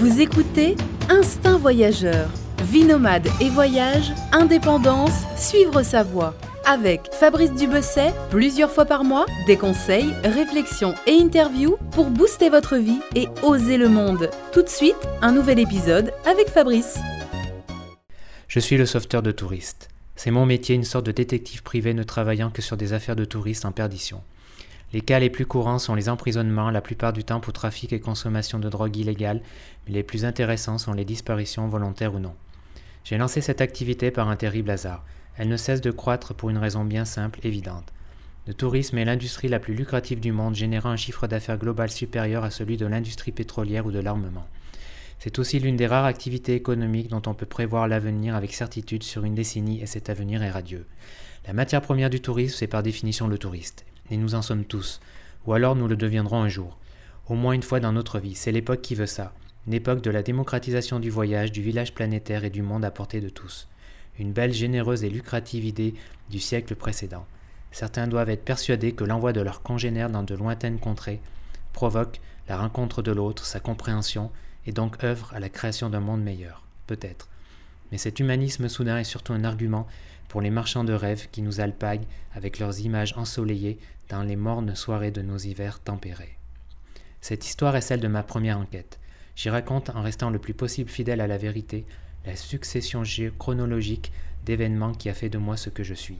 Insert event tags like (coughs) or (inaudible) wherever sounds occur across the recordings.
Vous écoutez Instinct Voyageur. Vie nomade et voyage, indépendance, suivre sa voie. Avec Fabrice Dubesset, plusieurs fois par mois, des conseils, réflexions et interviews pour booster votre vie et oser le monde. Tout de suite, un nouvel épisode avec Fabrice. Je suis le sauveteur de touristes. C'est mon métier, une sorte de détective privé ne travaillant que sur des affaires de touristes en perdition. Les cas les plus courants sont les emprisonnements, la plupart du temps pour trafic et consommation de drogue illégale, mais les plus intéressants sont les disparitions volontaires ou non. J'ai lancé cette activité par un terrible hasard. Elle ne cesse de croître pour une raison bien simple, évidente. Le tourisme est l'industrie la plus lucrative du monde, générant un chiffre d'affaires global supérieur à celui de l'industrie pétrolière ou de l'armement. C'est aussi l'une des rares activités économiques dont on peut prévoir l'avenir avec certitude sur une décennie et cet avenir est radieux. La matière première du tourisme, c'est par définition le touriste et nous en sommes tous, ou alors nous le deviendrons un jour, au moins une fois dans notre vie, c'est l'époque qui veut ça, une époque de la démocratisation du voyage, du village planétaire et du monde à portée de tous, une belle, généreuse et lucrative idée du siècle précédent. Certains doivent être persuadés que l'envoi de leurs congénères dans de lointaines contrées provoque la rencontre de l'autre, sa compréhension, et donc œuvre à la création d'un monde meilleur, peut-être. Mais cet humanisme soudain est surtout un argument pour les marchands de rêves qui nous alpaguent avec leurs images ensoleillées dans les mornes soirées de nos hivers tempérés. Cette histoire est celle de ma première enquête. J'y raconte, en restant le plus possible fidèle à la vérité, la succession chronologique d'événements qui a fait de moi ce que je suis.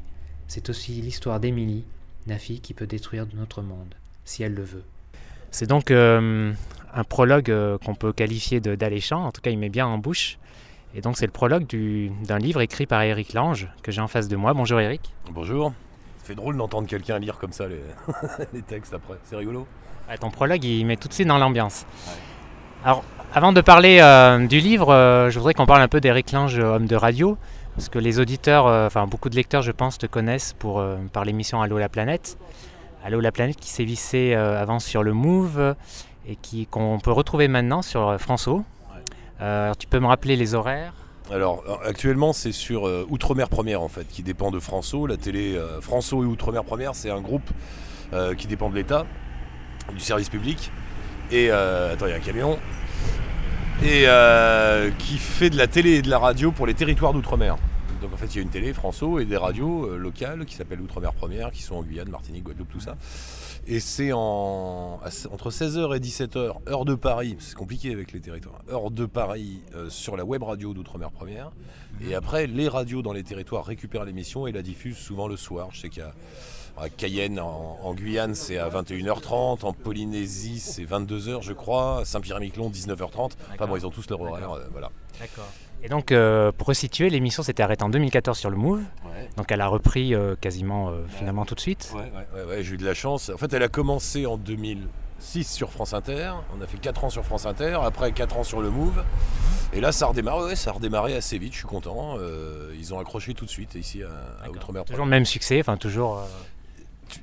C'est aussi l'histoire d'Émilie, la fille qui peut détruire notre monde, si elle le veut. C'est donc euh, un prologue euh, qu'on peut qualifier d'alléchant, en tout cas il met bien en bouche. Et donc c'est le prologue d'un livre écrit par Eric Lange que j'ai en face de moi. Bonjour Eric. Bonjour fait drôle d'entendre quelqu'un lire comme ça les, (laughs) textes après. C'est rigolo. ton prologue, il met tout de suite dans l'ambiance. Alors, avant de parler euh, du livre, euh, je voudrais qu'on parle un peu d'Eric Lange, euh, homme de radio. Parce que les auditeurs, enfin beaucoup de lecteurs, je pense, te connaissent pour, par l'émission Allô la planète. Allô la planète qui sévissait avant sur le Move et qui, qu'on peut retrouver maintenant sur François. tu peux me rappeler les horaires? Alors actuellement c'est sur euh, Outre-mer Première en fait, qui dépend de François. La télé euh, François et Outre-mer Première, c'est un groupe euh, qui dépend de l'État, du service public. Et attends, il y a un camion. Et qui fait de la télé et de la radio pour les territoires d'outre-mer. Donc en fait il y a une télé François et des radios locales qui s'appellent Outre-mer Première, qui sont en Guyane, Martinique, Guadeloupe, tout ça. Et c'est en, entre 16h et 17h, heure de Paris, c'est compliqué avec les territoires, heure de Paris euh, sur la web radio d'Outre-mer Première. Et après, les radios dans les territoires récupèrent l'émission et la diffusent souvent le soir. Je sais qu'il y a à Cayenne, en, Guyane, c'est à 21h30. En Polynésie, c'est 22h, je crois. Saint-Pierre-et-Miquelon, 19h30. Enfin bon, ils ont tous leur horaire. Euh, voilà. D'accord. Et donc, euh, pour resituer, l'émission s'était arrêtée en 2014 sur le Move. Donc, elle a repris euh, quasiment finalement tout de suite. Ouais, ouais, j'ai eu de la chance. En fait, elle a commencé en 2006 sur France Inter. On a fait 4 ans sur France Inter. Après, 4 ans sur le Move. Et là, ça a redémarré. ça a redémarré assez vite. Je suis content. ils ont accroché tout de suite ici à, à Outre-mer. Toujours le même succès. Enfin, toujours euh,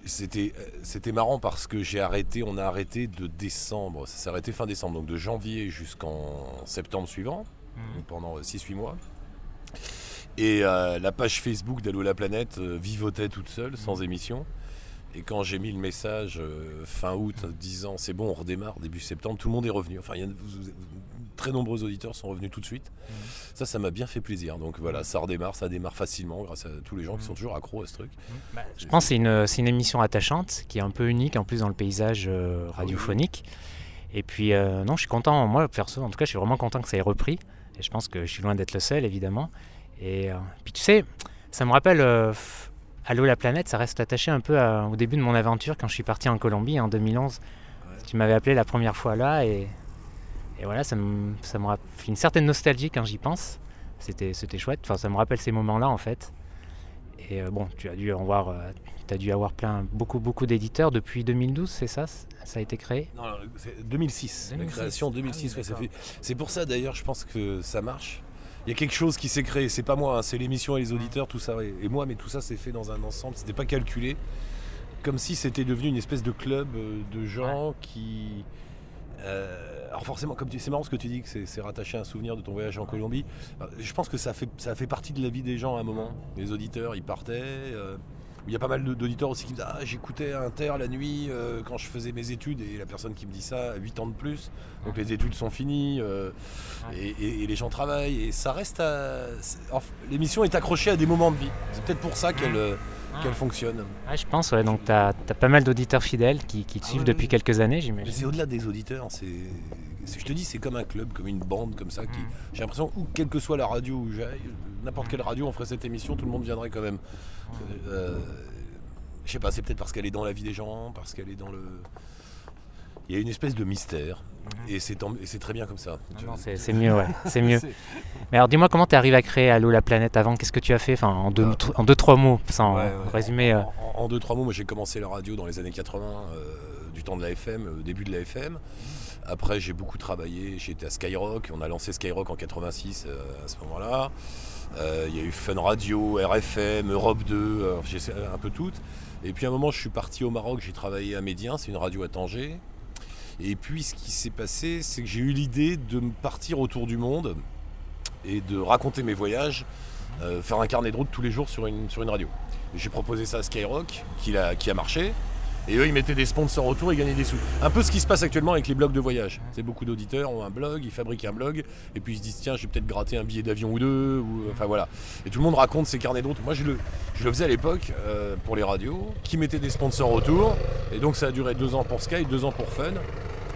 c'était marrant parce que j'ai arrêté, on a arrêté de décembre, ça s'est arrêté fin décembre, donc de janvier jusqu'en septembre suivant, mmh. pendant 6-8 mois. Et euh, la page Facebook d'Allo la planète euh, vivotait toute seule, sans mmh. émission. Et quand j'ai mis le message fin août disant c'est bon, on redémarre début septembre, tout le monde est revenu. Enfin, il y a, très nombreux auditeurs sont revenus tout de suite. Mmh. Ça, ça m'a bien fait plaisir. Donc voilà, ça redémarre, ça démarre facilement grâce à tous les gens qui sont toujours accros à ce truc. Mmh. Bah, je pense que c'est une, une, émission attachante qui est un peu unique en plus dans le paysage euh, ah radiophonique. Et puis, euh, non, je suis content, moi perso, en tout cas, je suis vraiment content que ça ait repris. Et je pense que je suis loin d'être le seul, évidemment. Et euh, puis, tu sais, ça me rappelle. Allô la planète, ça reste attaché un peu au début de mon aventure quand je suis parti en Colombie en 2011. Tu m'avais appelé la première fois là et et voilà, ça me, ça me fait une certaine nostalgie quand j'y pense. C'était, c'était chouette. Enfin, ça me rappelle ces moments-là en fait. Et euh, bon, tu as dû en voir, euh, tu as dû avoir plein, beaucoup, beaucoup d'éditeurs depuis 2012, c'est ça? Ça a été créé? Non, c'est 2006, La création 2006. Ah c'est pour ça d'ailleurs, je pense que ça marche. Il y a quelque chose qui s'est créé. C'est pas moi, hein, c'est l'émission et les auditeurs, tout ça. Et, moi, mais tout ça s'est fait dans un ensemble. C'était pas calculé. Comme si c'était devenu une espèce de club euh, de gens qui euh, alors forcément, comme tu, c'est marrant ce que tu dis que c'est, rattaché à un souvenir de ton voyage en Colombie. Euh, je pense que ça fait, ça fait partie de la vie des gens à un moment. Les auditeurs, ils partaient. Euh, Il y a pas mal d'auditeurs aussi qui me disent Ah, j'écoutais Inter la nuit euh, quand je faisais mes études, et la personne qui me dit ça a 8 ans de plus. Donc les études sont finies, euh, et, les gens travaillent, et ça reste à. L'émission est accrochée à des moments de vie. C'est peut-être pour ça qu'elle. Qu'elle fonctionne. je pense, ouais. Donc, tu as, pas mal d'auditeurs fidèles qui, te ah suivent depuis quelques années, j'imagine. C'est au-delà des auditeurs. C'est, je te dis, c'est comme un club, comme une bande, comme ça. Qui, mm. J'ai l'impression, où, quelle que soit la radio où j'aille, n'importe quelle radio, on ferait cette émission, tout le monde viendrait quand même. Euh, je sais pas, c'est peut-être parce qu'elle est dans la vie des gens, parce qu'elle est dans le. Il y a une espèce de mystère. Mhm. Et c'est très bien comme ça. C'est mieux, ouais. C'est mieux. (laughs) Mais alors dis-moi comment tu arrives à créer Allo la planète avant? Qu'est-ce que tu as fait? Enfin, En deux, ah. en deux trois mots, sans résumer. Euh. En, deux, trois mots, moi j'ai commencé la radio dans les années 80, euh, du temps de la FM, au début de la FM. Après, j'ai beaucoup travaillé. J'étais à Skyrock. On a lancé Skyrock en 86 à ce moment-là. Euh, il y a eu Fun Radio, RFM, Europe 2, j'ai un peu toutes. Et puis à un moment, je suis parti au Maroc, j'ai travaillé à Médien, c'est une radio à Tanger. Et puis ce qui s'est passé, c'est que j'ai eu l'idée de me partir autour du monde et de raconter mes voyages, euh, faire un carnet de route tous les jours sur une, sur une radio. J'ai proposé ça à Skyrock, qui a, qui a marché. Et eux, ils mettaient des sponsors autour et gagnaient des sous. Un peu ce qui se passe actuellement avec les blogs de voyage. C'est beaucoup d'auditeurs ont un blog, ils fabriquent un blog, et puis ils se disent tiens, je vais peut-être gratter un billet d'avion ou deux, enfin voilà. Et tout le monde raconte ses carnets route. Moi, je le, je le faisais à l'époque euh, pour les radios, qui mettaient des sponsors autour, et donc ça a duré deux ans pour Sky, deux ans pour Fun.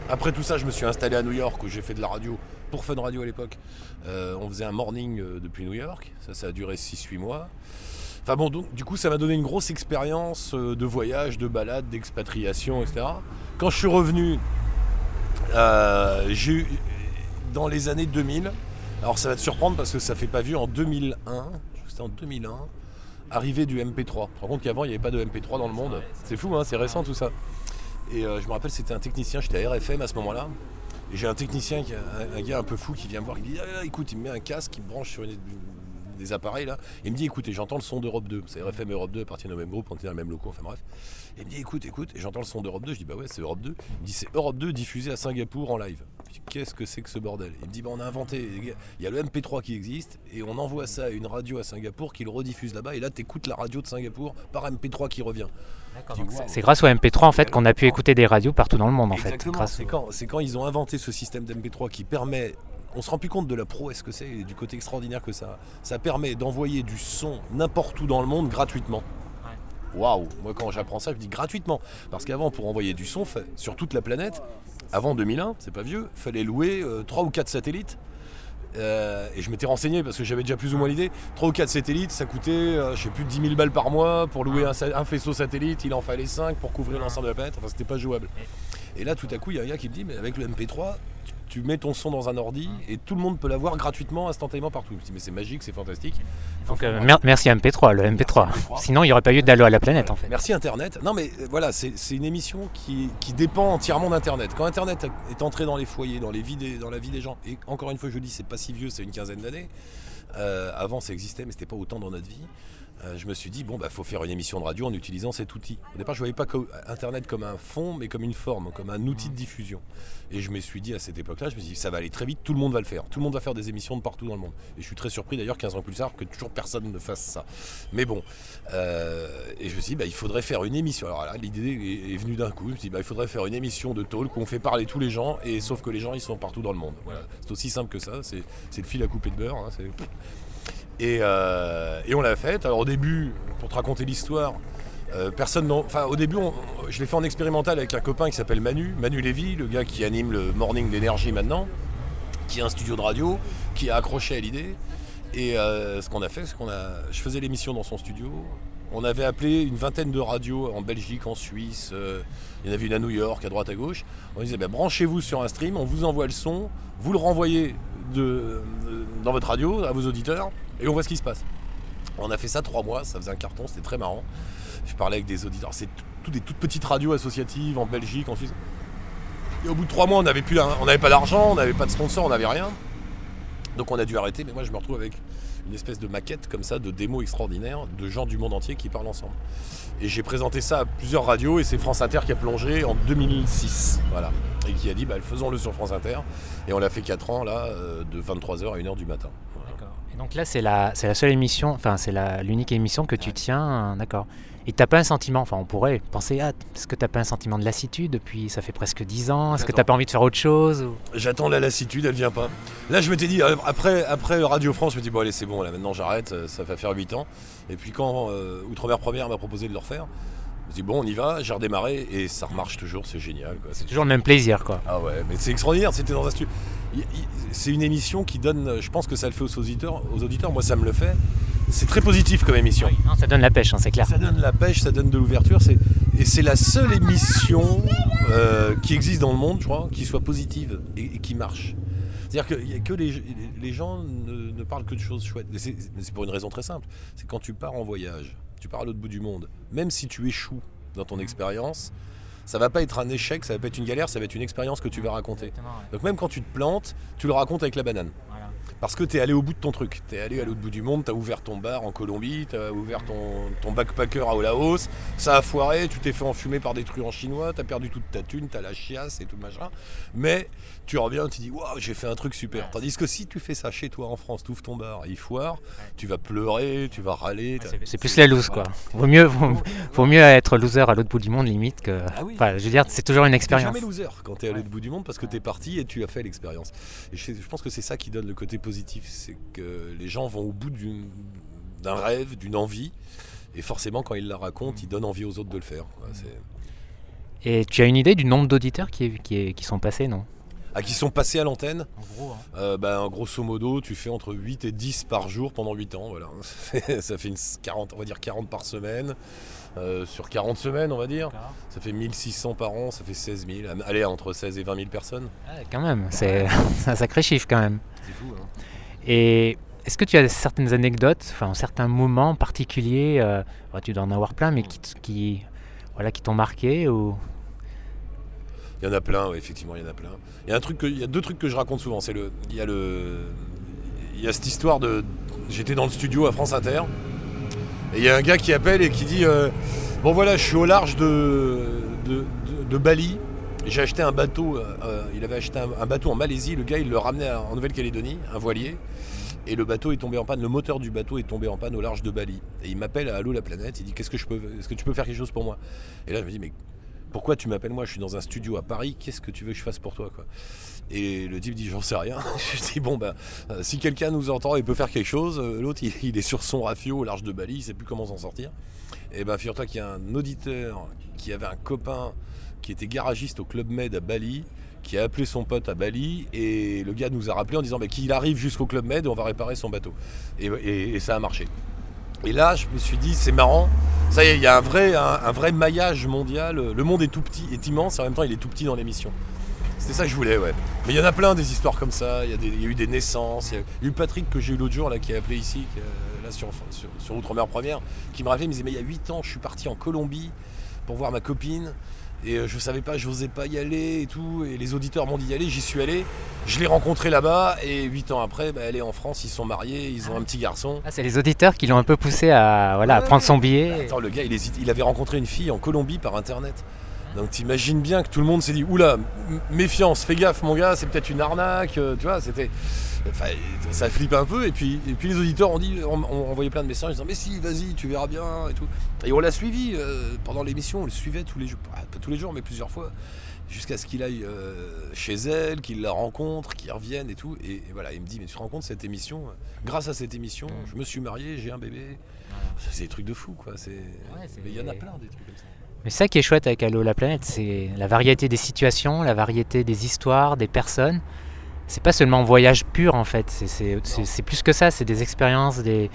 Après tout ça, je me suis installé à New York où j'ai fait de la radio pour Fun Radio à l'époque. Euh, on faisait un morning euh, depuis New York. Ça, ça a duré 6-8 mois. Enfin bon, donc, du coup, ça m'a donné une grosse expérience euh, de voyage, de balade, d'expatriation, etc. Quand je suis revenu, euh, j'ai eu, dans les années 2000, alors ça va te surprendre parce que ça fait pas vu en 2001, c'était en 2001, arrivée du MP3. Par contre qu'avant, il n'y avait pas de MP3 dans le monde. C'est fou, hein, c'est récent tout ça. Et euh, je me rappelle, c'était un technicien, j'étais à RFM à ce moment-là. Et j'ai un technicien, un, gars un peu fou qui vient me voir, me dit ah, écoute, il me met un casque, il me branche sur une, des appareils là. il me dit écoutez, j'entends le son d'Europe 2. C'est RFM Europe 2 appartiennent au même groupe, on était dans le même locaux, enfin bref. Et il me dit écoute, écoute, et j'entends le son d'Europe 2. Je dis bah ouais, c'est Europe 2. Il me dit c'est Europe 2 diffusé à Singapour en live. Qu'est-ce que c'est que ce bordel? Il me dit bah on a inventé, il y a le MP3 qui existe et on envoie ça à une radio à Singapour qui le rediffuse là-bas et là t'écoutes la radio de Singapour par MP3 qui revient. C'est grâce au MP3 en fait qu'on a pu écouter des radios partout dans le monde en fait. C'est quand, quand ils ont inventé ce système d'MP3 qui permet on se rend plus compte de la prouesse que c'est et du côté extraordinaire que ça Ça permet d'envoyer du son n'importe où dans le monde gratuitement. Waouh Moi quand j'apprends ça, je dis gratuitement. Parce qu'avant, pour envoyer du son sur toute la planète, avant 2001, c'est pas vieux, fallait louer 3 euh, ou 4 satellites. Euh, et je m'étais renseigné parce que j'avais déjà plus ou moins l'idée. 3 ou 4 satellites, ça coûtait, euh, je sais plus, 10 000 balles par mois pour louer un, un faisceau satellite. Il en fallait 5 pour couvrir l'ensemble de la planète. Enfin, c'était pas jouable. Et là, tout à coup, il y a un gars qui me dit, mais avec le MP3, tu mets ton son dans un ordi et tout le monde peut l'avoir gratuitement, instantanément partout. Je me dis, mais c'est magique, c'est fantastique. Donc, euh, merci MP3, le MP3. Sinon, il n'y aurait pas eu d'Allo à la planète en fait. Merci Internet. Non, mais euh, voilà, c'est une émission qui, dépend entièrement d'Internet. Quand Internet est entré dans les foyers, dans, les vies dans la vie des gens, et encore une fois, je dis, c'est pas si vieux, c'est une quinzaine d'années. Euh, avant, ça existait, mais c'était pas autant dans notre vie. Euh, je me suis dit, bon, bah, faut faire une émission de radio en utilisant cet outil. Au départ, je ne voyais pas Internet comme un fond, mais comme une forme, comme un outil de diffusion. Et je me suis dit à cette époque-là, je me suis dit, ça va aller très vite, tout le monde va le faire. Tout le monde va faire des émissions de partout dans le monde. Et je suis très surpris d'ailleurs, 15 ans plus tard, que toujours personne ne fasse ça. Mais bon, euh, et je me suis dit, bah, il faudrait faire une émission. Alors là, l'idée est, venue d'un coup. Je me suis dit, bah, il faudrait faire une émission de talk où on fait parler tous les gens, et sauf que les gens, ils sont partout dans le monde. C'est aussi simple que ça, c'est le fil à couper de beurre. Hein, euh, et, on l'a fait. Alors au début, pour te raconter l'histoire, euh, personne Enfin au début, je l'ai fait en expérimental avec un copain qui s'appelle Manu, Manu Lévy, le gars qui anime le Morning d'énergie maintenant, qui a un studio de radio, qui a accroché à l'idée. Et euh, ce qu'on a fait, c'est qu'on a. Je faisais l'émission dans son studio. On avait appelé une vingtaine de radios en Belgique, en Suisse, il y en avait une à New York, à droite, à gauche. On disait ben, branchez-vous sur un stream, on vous envoie le son, vous le renvoyez dans votre radio à vos auditeurs, et on voit ce qui se passe. On a fait ça trois mois, ça faisait un carton, c'était très marrant. Je parlais avec des auditeurs, c'est toutes des toutes petites radios associatives en Belgique, en Suisse. Et au bout de trois mois, on n'avait plus, on n'avait pas d'argent, on n'avait pas de sponsor, on n'avait rien. Donc on a dû arrêter, mais moi je me retrouve avec une espèce de maquette comme ça, de démo extraordinaire, de gens du monde entier qui parlent ensemble. Et j'ai présenté ça à plusieurs radios et c'est France Inter qui a plongé en 2006. Voilà. Et qui a dit, bah, faisons-le sur France Inter. Et on l'a fait 4 ans, là, euh, de 23h à 1h du matin. Donc là, c'est la, la seule émission, enfin, c'est l'unique émission que tu tiens, d'accord. Et t'as pas un sentiment, enfin on pourrait penser, ah, est-ce que t'as pas un sentiment de lassitude depuis ça fait presque 10 ans? Est-ce que t'as pas envie de faire autre chose J'attends la lassitude, elle vient pas. Là je m'étais dit, euh, après, après Radio France, je me dis, bon allez c'est bon, là maintenant j'arrête, euh, ça va faire 8 ans. Et puis quand euh, Outre-mer Première m'a proposé de le refaire, me dis, bon on y va, j'ai redémarré et ça remarche toujours, c'est génial. C'est toujours le même plaisir quoi. Ah ouais, mais c'est extraordinaire, c'était dans un studio. C'est une émission qui donne, je pense que ça le fait aux auditeurs, aux auditeurs moi ça me le fait c'est très positif comme émission. ça donne la pêche, hein, c'est clair. Ça donne la pêche, ça donne de l'ouverture. Et c'est la seule émission euh, qui existe dans le monde, je crois, qui soit positive et, qui marche. C'est-à-dire que, que les, gens ne, parlent que de choses chouettes. C'est pour une raison très simple. C'est quand tu pars en voyage, tu pars à l'autre bout du monde, même si tu échoues dans ton expérience, ça va pas être un échec, ça va pas être une galère, ça va être une expérience que tu vas raconter. Donc même quand tu te plantes, tu le racontes avec la banane. Parce que tu es allé au bout de ton truc. Tu es allé à l'autre bout du monde, tu as ouvert ton bar en Colombie, tu as ouvert ton, ton, backpacker à Olaos, ça a foiré, tu t'es fait enfumer par des truands chinois, tu as perdu toute ta thune, tu as la chiasse et tout le machin. Mais tu reviens, tu dis waouh, j'ai fait un truc super. Tandis que si tu fais ça chez toi en France, tu ouvres ton bar, il foire, tu vas pleurer, tu vas râler. c'est plus la loose quoi. Vaut mieux, vaut, mieux être loser à l'autre bout du monde limite que. Ah enfin, je veux dire, c'est toujours une expérience. jamais loser quand tu es à l'autre bout du monde parce que tu es parti et tu as fait l'expérience. Et je, je pense que c'est ça qui donne le côté positif c'est que les gens vont au bout d'un rêve, d'une envie, et forcément quand ils la racontent, ils donnent envie aux autres de le faire. et tu as une idée du nombre d'auditeurs qui, qui, sont passés, non? Ah, qui sont passés à l'antenne? En gros, hein. euh, ben, grosso modo, tu fais entre 8 et 10 par jour pendant 8 ans. Voilà. (laughs) ça fait une 40, on va dire 40 par semaine. Euh, sur 40 semaines, on va dire. Ça fait 1600 par an, ça fait 16 000. Allez, entre 16 et 20 000 personnes. Ah, quand même, c'est (laughs) un sacré chiffre quand même. C'est fou. Hein. Et est-ce que tu as certaines anecdotes, enfin certains moments particuliers, euh, tu dois en avoir plein, mais qui, qui voilà, qui t'ont marqué ou... Il y en a plein, effectivement, il y en a plein. Il y a un truc, il y a deux trucs que je raconte souvent. C'est le, il y a le, il y a cette histoire de, j'étais dans le studio à France Inter, il y a un gars qui appelle et qui dit, euh, bon voilà, je suis au large de, Bali. J'ai acheté un bateau, euh, il avait acheté un, bateau en Malaisie, le gars il le ramenait en Nouvelle-Calédonie, un voilier, et le bateau est tombé en panne, le moteur du bateau est tombé en panne au large de Bali. Et il m'appelle à Allô la planète, il dit qu'est-ce que est-ce que tu peux faire quelque chose pour moi? Et là je me dis mais pourquoi tu m'appelles moi? Je suis dans un studio à Paris, qu'est-ce que tu veux que je fasse pour toi Et le type dit j'en sais rien. (laughs) je dis bon ben si quelqu'un nous entend et peut faire quelque chose, euh, l'autre il, est sur son rafio au large de Bali, il sait plus comment s'en sortir. Et ben figure-toi qu'il y a un auditeur qui avait un copain qui était garagiste au Club Med à Bali, qui a appelé son pote à Bali, et le gars nous a rappelé en disant qu'il arrive jusqu'au Club Med et on va réparer son bateau. Et, ça a marché. Et là, je me suis dit, c'est marrant, ça y est, il y a un vrai, un, vrai maillage mondial. Le monde est tout petit, est immense, et en même temps, il est tout petit dans l'émission. C'était ça que je voulais, ouais. Mais il y en a plein des histoires comme ça. Il y, a eu des naissances. Il y, a eu Patrick que j'ai eu l'autre jour là, qui a appelé ici, là sur, sur, sur Outre-mer Première, qui me rappelait, il me disait Mais il y a 8 ans, je suis parti en Colombie pour voir ma copine. Et euh, je savais pas, je n'osais pas y aller et tout. Et les auditeurs m'ont dit d'y aller, j'y suis allé. Je l'ai rencontrée là-bas et 8 ans après, bah, elle est en France, ils sont mariés, ils ont un petit garçon. Ah, c'est les auditeurs qui l'ont un peu poussé à, voilà, prendre son billet. Bah, attends, le gars, il, il, avait rencontré une fille en Colombie par internet. Donc t'imagines bien que tout le monde s'est dit Oula, méfiance, fais gaffe mon gars, c'est peut-être une arnaque, euh, tu vois, c'était. ça flippe un peu, et puis, et puis les auditeurs ont, dit, ont, envoyé plein de messages en disant Mais si, vas-y, tu verras bien, et tout. Et on l'a suivi euh, pendant l'émission, on le suivait tous les jours, pas tous les jours, mais plusieurs fois, jusqu'à ce qu'il aille euh, chez elle, qu'il la rencontre, qu'il revienne et tout. Et, voilà, il me dit Mais tu te rends compte, cette émission, grâce à cette émission, mmh. je me suis marié, j'ai un bébé. C'est des trucs de fou, quoi. mais il y en a plein des trucs comme ça. Mais ça qui est chouette avec Allo la planète, c'est la variété des situations, la variété des histoires, des personnes. C'est pas seulement un voyage pur en fait, c'est plus que ça, c'est des expériences, des.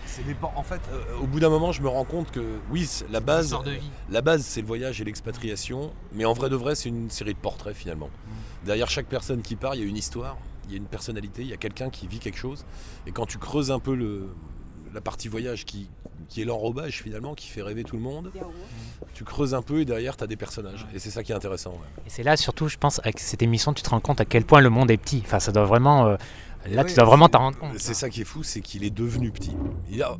En fait, euh, au bout d'un moment, je me rends compte que oui, la base, la base, c'est le voyage et l'expatriation, mais en vrai de vrai, c'est une série de portraits finalement. Mm. Derrière chaque personne qui part, il y a une histoire, il y a une personnalité, il y a quelqu'un qui vit quelque chose. Et quand tu creuses un peu le, la partie voyage qui, qui est l'enrobage finalement, qui fait rêver tout le monde. Tu creuses un peu et derrière tu as des personnages. Et c'est ça qui est intéressant. Et c'est là surtout, je pense, avec cette émission, tu te rends compte à quel point le monde est petit. Enfin, ça doit vraiment. Euh, là, tu dois vraiment t'en rendre compte. C'est ça qui est fou, c'est qu'il est devenu petit. Il a...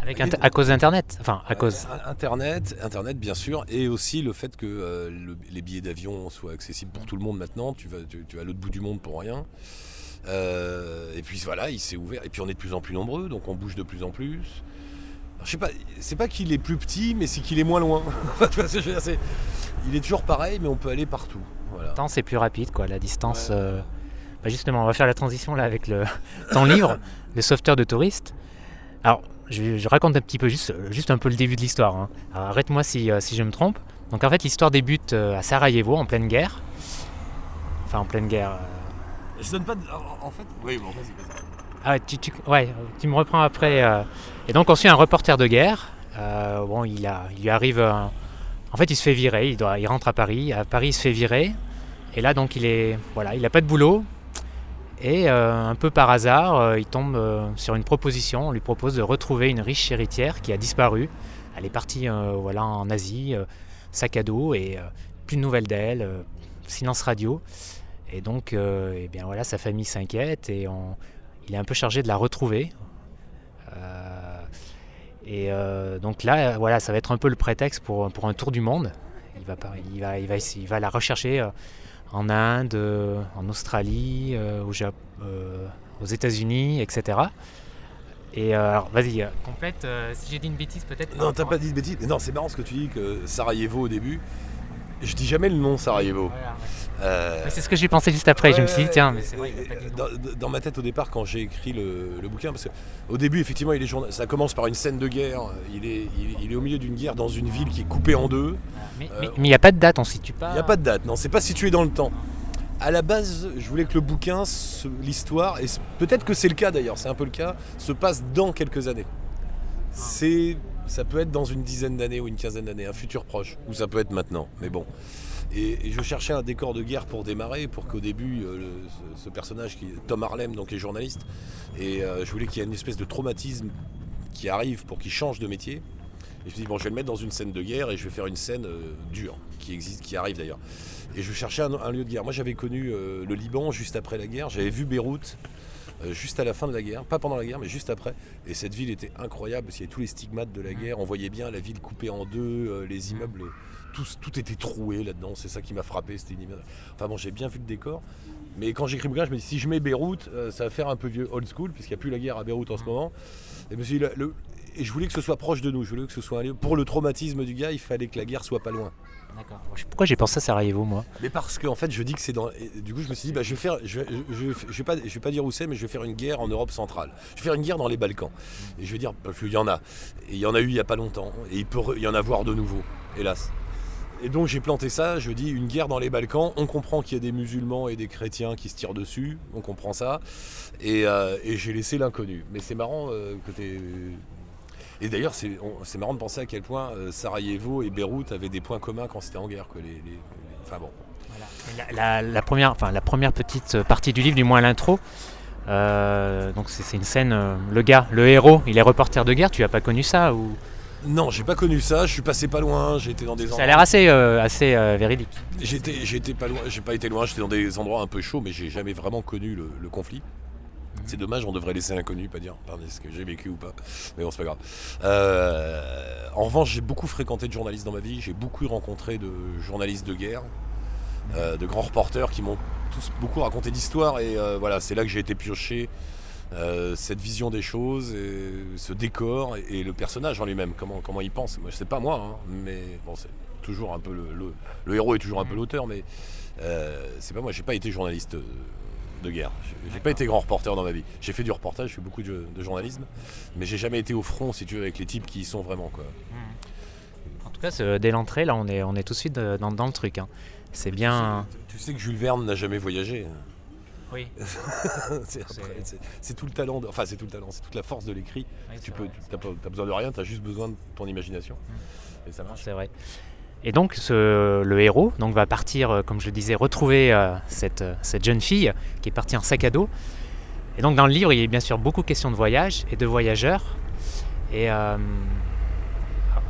Avec à cause d'Internet Enfin, à cause. Internet, Internet, bien sûr, et aussi le fait que euh, les billets d'avion soient accessibles pour tout le monde maintenant. Tu vas, tu, tu vas à l'autre bout du monde pour rien. Euh, et puis voilà, il s'est ouvert. Et puis on est de plus en plus nombreux, donc on bouge de plus en plus. Je sais pas, c'est pas qu'il est plus petit, mais c'est qu'il est moins loin. Enfin, (laughs) tu vois ce que je veux dire, c'est- il est toujours pareil, mais on peut aller partout. Voilà. Le temps, c'est plus rapide, quoi. La distance. euh, bah, justement, on va faire la transition là avec le, (laughs) ton livre, Le sauveteur de touristes. Alors, je, je raconte un petit peu, juste, juste un peu le début de l'histoire. hein. Arrête-moi si, euh, si je me trompe. Donc, en fait, l'histoire débute euh, à Sarajevo, en pleine guerre. Enfin, en pleine guerre. Je donne pas. de- En en fait, oui, bon, vas-y, vas-y. Ah, tu, ouais, tu me reprends après. euh. Et donc, on suit un reporter de guerre. Euh, bon, il, a, il lui arrive. un- En fait, il se fait virer. Il, doit, il rentre à Paris. À Paris, il se fait virer. Et là, donc, il est, voilà, il n'a pas de boulot. Et euh, un peu par hasard, il tombe sur une proposition. On lui propose de retrouver une riche héritière qui a disparu. Elle est partie, voilà, en Asie, sac à dos, et plus de nouvelles d'elle. silence radio. Et donc, eh bien voilà, sa famille s'inquiète et on, il est un peu chargé de la retrouver. Euh, et euh, donc là, euh, voilà, ça va être un peu le prétexte pour, pour un tour du monde. Il va, il va, il va, essayer- il va la rechercher en Inde, en Australie, au Jap- aux États-Unis, etc. Et euh, alors, vas-y, complète. euh, si j'ai dit une bêtise, peut-être. Non, t'as pas dit de bêtises. Mais Non, c'est marrant ce que tu dis que Sarajevo au début. Je dis jamais le nom Sarajevo. Voilà. Euh, C'est ce que j'ai pensé juste après. je me suis dit, tiens, mais c'est vrai, dans, dans ma tête au départ quand j'ai écrit le, le bouquin, parce qu'au début effectivement il est journa- ça commence par une scène de guerre, il est, il, il est au milieu d'une guerre dans une ville qui est coupée en deux, Mais Euh, il n'y a pas de date, on ne situe pas. il n'y a pas de date, non c'est pas situé dans le temps. À la base je voulais que le bouquin, l'histoire, et peut-être que c'est le cas d'ailleurs, c'est un peu le cas, se passe dans quelques années. C'est, ça peut être dans une dizaine d'années ou une quinzaine d'années, un futur proche, ou ça peut être maintenant, mais bon. Et, et je cherchais un décor de guerre pour démarrer, pour qu'au début, euh, le- ce, ce personnage qui est Tom Harlem, donc est journaliste, et euh, je voulais qu'il y ait une espèce de traumatisme qui arrive pour qu'il change de métier. Et je me suis dit, bon, je vais le mettre dans une scène de guerre et je vais faire une scène euh, dure, qui existe, qui arrive d'ailleurs. Et je cherchais un, un lieu de guerre. Moi, j'avais connu le Liban juste après la guerre, j'avais vu Beyrouth juste à la fin de la guerre, pas pendant la guerre, mais juste après. Et cette ville était incroyable parce qu'il y avait tous les stigmates de la guerre. On voyait bien la ville coupée en deux, les immeubles, tout, tout était troué là-dedans. C'est ça qui m'a frappé. C'était une image- Enfin bon, j'ai bien vu le décor. Mais quand j'écris le bouquin, je me dis si je mets Beyrouth, euh, ça va faire un peu vieux old school, puisqu'il n'y a plus la guerre à Beyrouth en ce moment. Et, je me suis dit, le- le- et je voulais que ce soit proche de nous. Je voulais que ce soit un lieu. Pour le traumatisme du gars, il fallait que la guerre soit pas loin. D'accord. Pourquoi j'ai pensé à Sarajevo, moi? Mais parce qu'en fait, je dis que c'est dans. et Du coup, je me suis dit, bah, je vais faire. Je vais, je, vais- je vais pas, je vais pas dire où c'est, mais je vais faire une guerre en Europe centrale. Je vais faire une guerre dans les Balkans. Et je vais dire, parce qu'il y en a. Et il y en a eu il y a pas longtemps. Et il peut y en avoir de nouveau, hélas. Et donc j'ai planté ça, je dis une guerre dans les Balkans, on comprend qu'il y a des musulmans et des chrétiens qui se tirent dessus, on comprend ça, et, euh, j'ai laissé l'inconnu. Mais c'est marrant euh, que t'aies- Et d'ailleurs c'est marrant de penser à quel point euh, Sarajevo et Beyrouth avaient des points communs quand c'était en guerre. Les, Enfin bon. La, la- la première, enfin, la première petite partie du livre, du moins l'intro, euh, donc c'est une scène, euh, le gars, le héros, il est reporter de guerre, tu as pas connu ça ou... Non, j'ai pas connu ça, je suis passé pas loin, j'ai été dans des Ça a l'air assez, euh, assez euh, véridique. J'étais, j'étais pas loin, j'ai pas été loin, j'étais dans des endroits un peu chauds, mais j'ai jamais vraiment connu le, le conflit. C'est dommage, on devrait laisser inconnu, pas dire pardon, est-ce que j'ai vécu ou pas. Mais bon, c'est pas grave. Euh, en revanche, j'ai beaucoup fréquenté de journalistes dans ma vie, j'ai beaucoup rencontré de journalistes de guerre, euh, de grands reporters qui m'ont tous beaucoup raconté d'histoires, et voilà, c'est là que j'ai été pioché. Euh, cette vision des choses, et ce décor et, et le personnage en lui-même, comment, comment il pense. Moi, sais pas moi, hein, mais bon, c'est toujours un peu le, le- le héros est toujours un peu l'auteur, mais euh, c'est pas moi. J'ai pas été journaliste euh, de guerre. J'ai- pas été grand reporter dans ma vie. J'ai fait du reportage, j'ai fait beaucoup de, de journalisme, mais j'ai jamais été au front, si tu veux, avec les types qui y sont vraiment. Quoi. En tout cas, dès l'entrée, là, on est, on est tout de suite euh, dans, dans le truc. hein. C'est bien. Tu sais que Jules Verne n'a jamais voyagé. Oui. (laughs) c'est tout le talent, de- enfin c'est tout le talent, c'est toute la force de l'écrit. Tu peux, t'as besoin de rien, t'as juste besoin de ton imagination. Et ça marche. C'est vrai. Et donc, ce- le héros donc, va partir, euh, comme je le disais, retrouver euh, cette, euh, cette jeune fille qui est partie en sac à dos. Et donc, dans le livre, il y a bien sûr beaucoup de questions de voyage et de voyageurs. Et euh,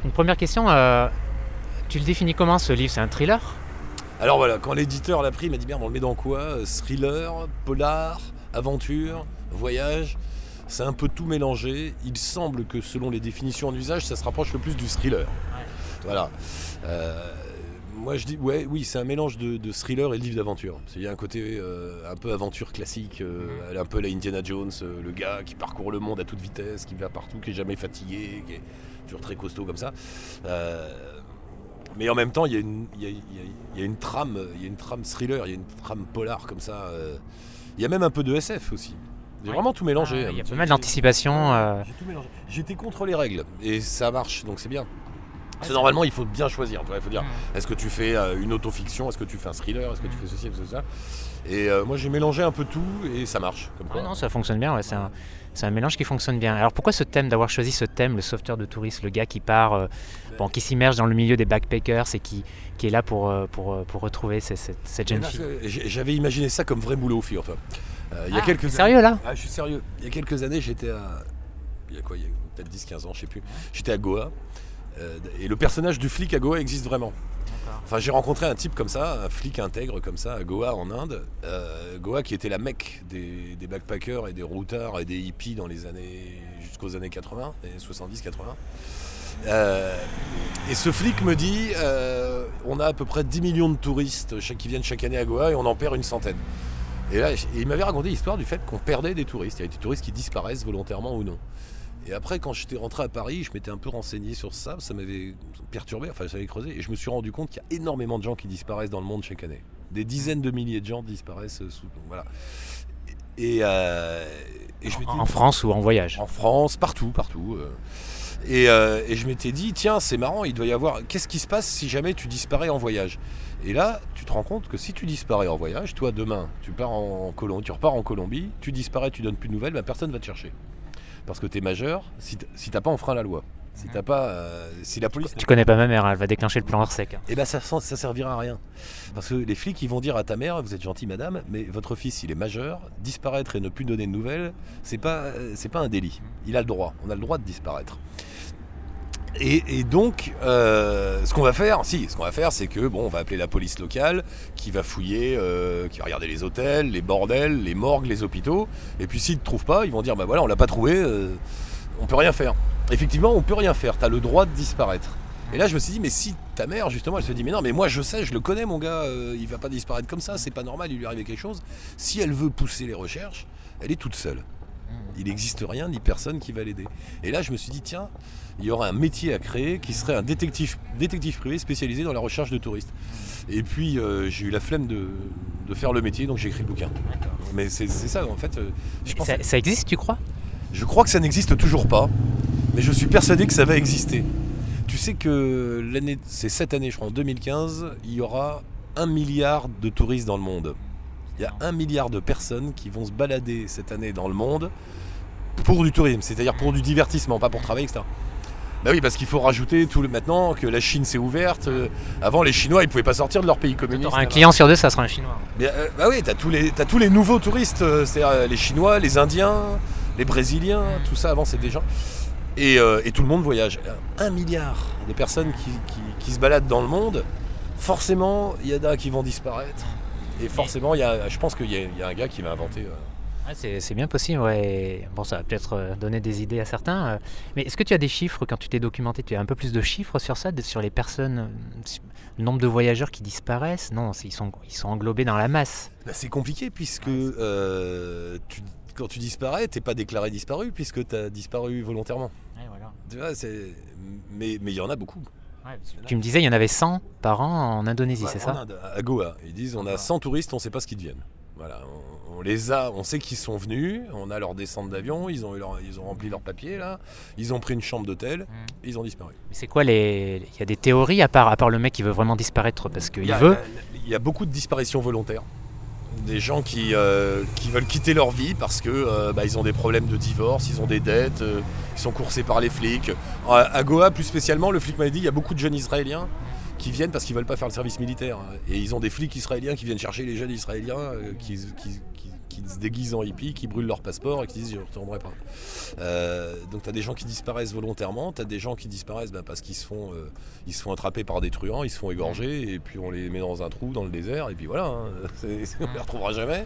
une première question, euh, tu le définis comment ce livre? C'est un thriller? Alors voilà, quand l'éditeur l'a pris, il m'a dit merde, on le met dans quoi? Thriller, polar, aventure, voyage. C'est un peu tout mélangé. Il semble que selon les définitions en usage, ça se rapproche le plus du thriller. Voilà. Euh, moi je dis, ouais, oui, c'est un mélange de, de thriller et de livre d'aventure. Il y a un côté euh, un peu aventure classique, euh, un peu la Indiana Jones, le gars qui parcourt le monde à toute vitesse, qui va partout, qui est jamais fatigué, qui est toujours très costaud comme ça. Mais en même temps, il y, a une- il y a- il y a- une trame, il y a une trame thriller, il y a une trame polar comme ça. euh. Il y a même un peu de SF aussi. J'ai Ouais. vraiment tout mélangé. Ah, il y a hein. pas mal d'anticipation. euh, J'ai tout mélangé. J'étais contre les règles et ça marche, donc c'est bien. C'est normalement, il faut bien choisir. tu vois, Il faut dire, Mm. est-ce que tu fais euh, une autofiction, est-ce que tu fais un thriller, est-ce que tu fais ceci, est-ce que ça. Et euh, moi, j'ai mélangé un peu tout et ça marche. Comme quoi. Non, ça fonctionne bien, ouais, c'est un, mélange qui fonctionne bien. Alors pourquoi ce thème, d'avoir choisi ce thème, le sauveteur de touristes, le gars qui part, euh, bon, qui s'immerge dans le milieu des backpackers et qui, qui est là pour, pour, pour retrouver cette, cette- cette jeune Parce fille J'avais imaginé ça comme vrai boulot, figure-toi. Euh, il y a Ah, quelques sérieux là? Ah, je suis sérieux. Il y a quelques années, j'étais à. Il y a quoi Il y a peut-être 10-15 ans, je sais plus. J'étais à Goa. Euh, et le personnage du flic à Goa existe vraiment. Enfin, j'ai rencontré un type comme ça, un flic intègre comme ça, à Goa en Inde. Euh, Goa qui était la mecque des, des backpackers et des routards et des hippies dans les années. jusqu'aux années 80, les 70-80. Euh, et ce flic me dit euh, on a à peu près 10 millions de touristes chaque- qui viennent chaque année à Goa et on en perd une centaine. Et là, et il m'avait raconté l'histoire du fait qu'on perdait des touristes. Il y a des touristes qui disparaissent volontairement ou non. Et après, quand j'étais rentré à Paris, je m'étais un peu renseigné sur ça, ça m'avait perturbé, enfin, ça m'avait creusé, et je me suis rendu compte qu'il y a énormément de gens qui disparaissent dans le monde chaque année. Des dizaines de milliers de gens disparaissent sous. Voilà. Et, euh, et je m'étais En, en France ou en voyage? En France, partout, partout. euh. Et, euh, et je m'étais dit, tiens, c'est marrant, il doit y avoir. Qu'est-ce qui se passe si jamais tu disparais en voyage? Et là, tu te rends compte que si tu disparais en voyage, toi demain, tu pars en Colombie, tu repars en Colombie, tu disparais, tu donnes plus de nouvelles, ben, personne va te chercher. Parce que tu es majeur, si t'as pas enfreint la loi. Si t'as pas, euh, si la police, Tu connais pas ma mère, elle va déclencher le plan Orsec. hein. eh ben ça, ça ça servira à rien. Parce que les flics, ils vont dire à ta mère, vous êtes gentille madame, mais votre fils, il est majeur, disparaître et ne plus donner de nouvelles, c'est pas, euh, c'est pas un délit. Il a le droit, on a le droit de disparaître. Et, donc, euh, ce qu'on va faire, si, ce qu'on va faire, c'est que bon, on va appeler la police locale, qui va fouiller, euh, qui va regarder les hôtels, les bordels, les morgues, les hôpitaux. Et puis s'ils ne trouvent pas, ils vont dire, bah voilà, on l'a pas trouvé, euh, on peut rien faire. Effectivement, on peut rien faire. Tu as le droit de disparaître. Et là, je me suis dit, mais si ta mère, justement, elle se dit, mais non, mais moi, je sais, je le connais, mon gars, euh, il va pas disparaître comme ça, c'est pas normal, il lui arrive quelque chose. Si elle veut pousser les recherches, elle est toute seule. Il n'existe rien ni personne qui va l'aider. Et là, je me suis dit, tiens, il y aurait un métier à créer qui serait un détective, détective privé spécialisé dans la recherche de touristes. Et puis, euh, j'ai eu la flemme de, de faire le métier, donc j'ai écrit le bouquin. Mais c'est ça, en fait. euh, je, pense, Ça, ça existe, tu crois? Je crois que ça n'existe toujours pas, mais je suis persuadé que ça va exister. Tu sais que l'année, c'est cette année, je crois, en 2015, il y aura un milliard de touristes dans le monde. Il y a un milliard de personnes qui vont se balader cette année dans le monde pour du tourisme, c'est-à-dire pour du divertissement, pas pour travailler, etc. Bah oui, parce qu'il faut rajouter tout le maintenant que la Chine s'est ouverte. euh, avant, les Chinois, ils pouvaient pas sortir de leur pays communiste. Un client sur deux, ça sera un chinois. Mais, euh, bah oui, t'as tous les, t'as tous les nouveaux touristes, euh, c'est-à-dire les Chinois, les Indiens, les Brésiliens, tout ça avant c'était des gens. Et, et tout le monde voyage. Un milliard de personnes qui, qui- qui se baladent dans le monde, forcément, il y en a qui vont disparaître. Et forcément, il y a, je pense qu'il y, a- il y a un gars qui va inventer. euh, Ouais, c'est bien possible, ouais. Bon, ça va peut-être euh, donner des idées à certains. euh, Mais est-ce que tu as des chiffres quand tu t'es documenté? Tu as un peu plus de chiffres sur ça, sur les personnes, le nombre de voyageurs qui disparaissent? Non, ils sont, ils sont englobés dans la masse. bah, c'est compliqué puisque euh, tu- quand tu disparais, t'es pas déclaré disparu puisque tu as disparu volontairement. Tu vois, mais il y en a beaucoup. Tu me disais, il y en avait 100 par an en Indonésie, Ouais, c'est ça Inde, à Goa. Ils disent on a 100 touristes, on ne sait pas ce qu'ils deviennent. Voilà, on, on les a, on sait qu'ils sont venus, on a leur descente d'avion, ils ont, eu leur- ils ont rempli leurs papiers là, ils ont pris une chambre d'hôtel, ils ont disparu. Mais C'est quoi les. Il y a des théories à part, à part le mec qui veut vraiment disparaître parce qu'il veut il y a beaucoup de disparitions volontaires. Des gens qui, euh, qui veulent quitter leur vie parce que euh, bah, ils ont des problèmes de divorce, ils ont des dettes, euh, ils sont coursés par les flics. À, Goa, plus spécialement, le flic m'a dit il y a beaucoup de jeunes israéliens qui viennent parce qu'ils veulent pas faire le service militaire. Et ils ont des flics israéliens qui viennent chercher les jeunes israéliens qui- qui- se déguisent en hippies, qui brûlent leur passeport et qui disent je ne retournerai pas. Euh, donc tu as des gens qui disparaissent volontairement, tu as des gens qui disparaissent bah, parce qu'ils se, font, euh, ils se font attraper par des truands, ils se font égorger et puis on les met dans un trou dans le désert et puis voilà, hein, (laughs) on les retrouvera jamais.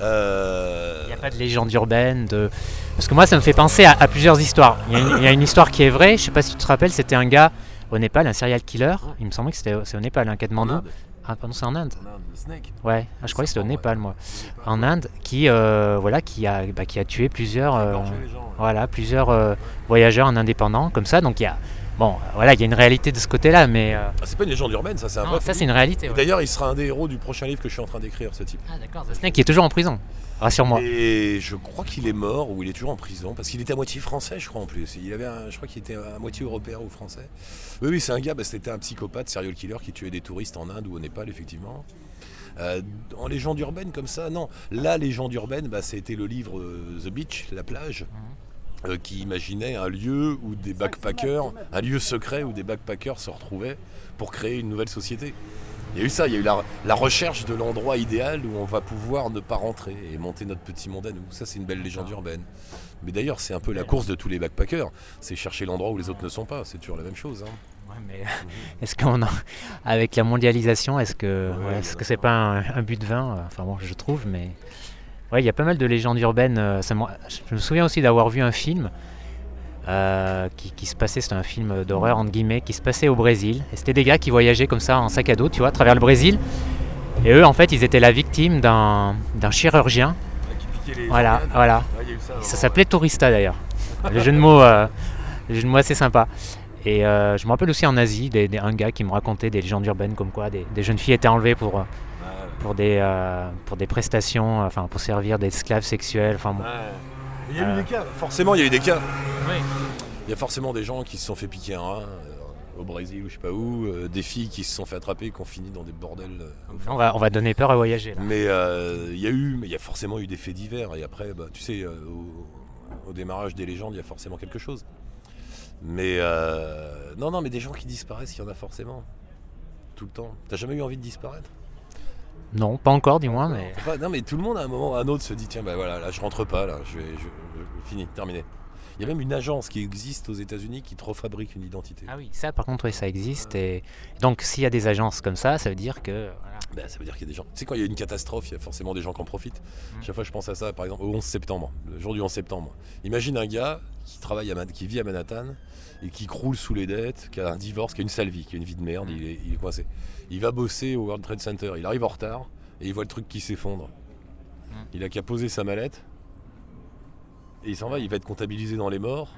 Euh, Il n'y a pas de légende urbaine de... Parce que moi, ça me fait penser à, à plusieurs histoires. Il y, a une, il y a une histoire qui est vraie, je sais pas si tu te rappelles, c'était un gars au Népal, un serial killer. Il me semblait que c'était au Népal, un Katmandou. Ah, pardon, c'est en Inde. En Inde, le Snake. Ouais, ah, je croyais que c'était au Népal, ouais. moi. En. Inde, qui, euh, voilà, qui, a, bah, qui a tué plusieurs, euh, gens, voilà, plusieurs euh, voyageurs en indépendant, comme ça. Donc il y a, bon, voilà, il y a une réalité de ce côté-là, mais Ah, c'est pas une légende urbaine, ça, c'est un non, vrai ça c'est une réalité. Ouais. D'ailleurs, il sera un des héros du prochain livre que je suis en train d'écrire, ce type. Ah d'accord, The Snake qui est toujours en prison. Rassure-moi. Et je crois qu'il est mort ou il est toujours en prison parce qu'il était à moitié français, je crois en plus. Il avait, un- je crois qu'il était à moitié européen ou français. Oui, oui, c'est un gars. bah, c'était un psychopathe, serial killer qui tuait des touristes en Inde ou au Népal, effectivement. Euh, en légende urbaine comme ça, non. La légende urbaine, bah, c'était le livre euh, The Beach, la plage, euh, qui imaginait un lieu où des backpackers, un lieu secret où des backpackers se retrouvaient pour créer une nouvelle société. Il y a eu ça, il y a eu la, la recherche de l'endroit idéal où on va pouvoir ne pas rentrer et monter notre petit monde à nous. Ça, c'est une belle légende urbaine. Mais d'ailleurs, c'est un peu la course de tous les backpackers. C'est chercher l'endroit où les autres ne sont pas. C'est toujours la même chose. hein. Ouais, mais (laughs) (laughs) est-ce qu'on a, avec la mondialisation, est-ce que, Ouais, est-ce que c'est pas un, un but de vin? Enfin bon, je trouve, mais ouais, il y a pas mal de légendes urbaines. euh, ça je me souviens aussi d'avoir vu un film euh, qui, se passait, c'était un film d'horreur entre guillemets, qui se passait au Brésil. Et c'était des gars qui voyageaient comme ça en sac à dos, tu vois, à travers le Brésil. Et eux, en fait, ils étaient la victime d'un d'un chirurgien. Voilà, voilà. Ça s'appelait Tourista d'ailleurs. le jeu de mots, euh, le jeu de mots assez sympa. Et euh, je me rappelle aussi en Asie, des, des- un gars qui me racontait des légendes urbaines comme quoi des, jeunes filles étaient enlevées pour, pour, des, pour des prestations, enfin pour servir d'esclaves sexuels. Enfin, bon. Il y a eu Euh. des cas. Forcément, il y a eu des cas. Oui. Il y a forcément des gens qui se sont fait piquer un rein euh, au Brésil ou je sais pas où. euh, des filles qui se sont fait attraper et qui ont fini dans des bordels. euh, On, va, on va donner peur à voyager. Là. Mais euh, il y a eu, mais il y a forcément eu des faits divers. Et après, bah, tu sais, euh, au, au démarrage des légendes, il y a forcément quelque chose. Mais euh, non, non, mais des gens qui disparaissent, il y en a forcément. Tout le temps. T'as jamais eu envie de disparaître? Non, pas encore du moins, mais pas- Non, mais tout le monde à un moment ou à un autre se dit tiens, bah voilà, là je rentre pas, là, je vais, je, je- fini, terminé. Il y a même une agence qui existe aux États-Unis qui te refabrique une identité. ah oui, ça par contre, oui, ça existe. Et donc s'il y a des agences comme ça, ça veut dire que voilà. Ben, ça veut dire qu'il y a des gens. Tu sais, quand il y a une catastrophe, il y a forcément des gens qui en profitent. Chaque fois, je pense à ça, par exemple, au 11 septembre, le jour du 11 septembre. Imagine un gars qui, travaille à Man- qui vit à Manhattan et qui croule sous les dettes, qui a un divorce, qui a une sale vie, qui a une vie de merde, il, est, il est coincé. Il va bosser au World Trade Center, il arrive en retard et il voit le truc qui s'effondre. Il a qu'à poser sa mallette et il s'en va, il va être comptabilisé dans les morts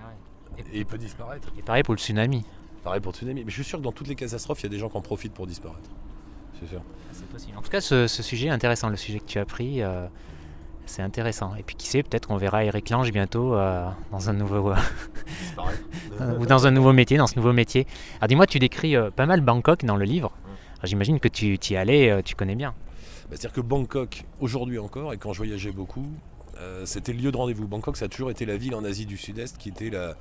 et il peut disparaître. Et pareil pour le tsunami. Pareil pour le tsunami. Mais je suis sûr que dans toutes les catastrophes, il y a des gens qui en profitent pour disparaître. C'est sûr. C'est possible. En tout cas, ce, ce sujet est intéressant, le sujet que tu as pris. euh, c'est intéressant. Et puis qui sait, peut-être qu'on verra Eric Lange bientôt euh, dans un nouveau Disparaître. Ou dans un nouveau métier, dans ce nouveau métier. Alors dis-moi, tu décris euh, pas mal Bangkok dans le livre. Alors, J'imagine que tu y allais, euh, tu connais bien. Bah, C'est-à-dire que Bangkok, aujourd'hui encore, et quand je voyageais beaucoup, euh, c'était le lieu de rendez-vous. Bangkok, ça a toujours été la ville en Asie du Sud-Est qui était la,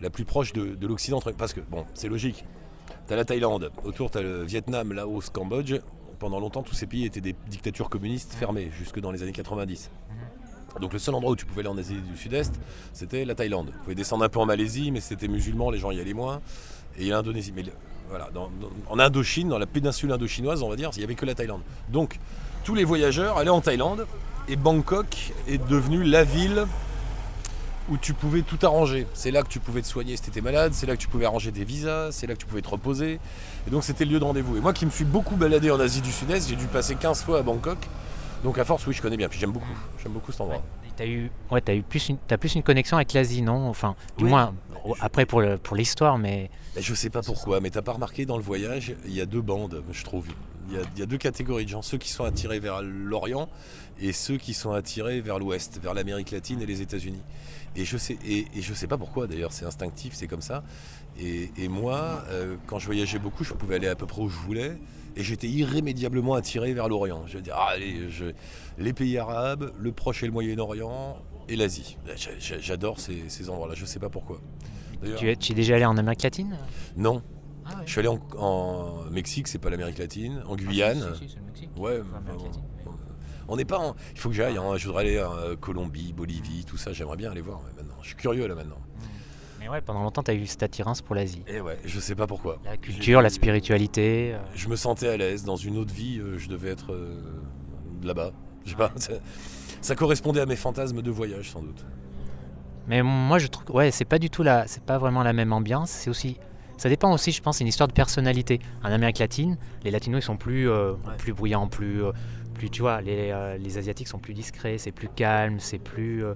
la plus proche de, de l'Occident. Parce que, bon, c'est logique. T'as la Thaïlande, autour t'as le Vietnam, Laos, Cambodge. Pendant longtemps, tous ces pays étaient des dictatures communistes fermées, jusque dans les années 90. Donc le seul endroit où tu pouvais aller en Asie du Sud-Est, c'était la Thaïlande. Tu pouvais descendre un peu en Malaisie, mais c'était musulman, les gens y allaient moins. Et l'Indonésie. Mais voilà, dans- en Indochine, dans la péninsule indochinoise, on va dire, il n'y avait que la Thaïlande. Donc tous les voyageurs allaient en Thaïlande et Bangkok est devenue la ville où tu pouvais tout arranger. C'est là que tu pouvais te soigner si tu étais malade, c'est là que tu pouvais arranger des visas, c'est là que tu pouvais te reposer. Et donc c'était le lieu de rendez-vous. Et moi qui me suis beaucoup baladé en Asie du Sud-Est, j'ai dû passer 15 fois à Bangkok. Donc à force, oui, je connais bien. Puis j'aime beaucoup. J'aime beaucoup cet endroit. Tu as eu, ouais, t'as eu plus une, t'as plus une connexion avec l'Asie, non? Enfin, du Oui. moins, après pour, le, pour l'histoire, mais Ben, je sais pas pourquoi, mais t'as pas remarqué dans le voyage, il y a deux bandes, je trouve. Il y, a, il y a deux catégories de gens, ceux qui sont attirés vers l'Orient et ceux qui sont attirés vers l'Ouest, vers l'Amérique latine et les États-Unis. Et je sais, et, et je sais pas pourquoi d'ailleurs, c'est instinctif, c'est comme ça. Et, et moi, euh, quand je voyageais beaucoup, je pouvais aller à peu près où je voulais, et j'étais irrémédiablement attiré vers l'Orient. Je dire, ah, allez, je- les pays arabes, le Proche et le Moyen-Orient et l'Asie. J'a- J'adore ces, ces endroits-là, je sais pas pourquoi. Tu es, tu es déjà allé en Amérique latine? Non, Ah ouais. je suis allé en, en Mexique, c'est pas l'Amérique latine, en Guyane. Ah, si, si, c'est le Mexique. Ouais, latine. on n'est pas en... Il faut que j'aille, hein, je voudrais aller à Colombie, Bolivie, tout ça, j'aimerais bien aller voir maintenant. Je suis curieux là maintenant. Mais ouais, pendant longtemps, tu as eu cette attirance pour l'Asie. Et ouais, je sais pas pourquoi. La culture, la spiritualité. euh, Je me sentais à l'aise, dans une autre vie, euh, je devais être euh, là-bas. Je sais pas, (laughs) ça, ça correspondait à mes fantasmes de voyage sans doute. Mais moi, je trouve ouais, c'est pas du tout la, c'est pas vraiment la même ambiance. C'est aussi, ça dépend aussi, je pense, c'est une histoire de personnalité. En Amérique latine, les latinos ils sont plus, euh, plus bruyants, plus, euh, plus, tu vois, les, euh, les asiatiques sont plus discrets, c'est plus calme, c'est plus euh,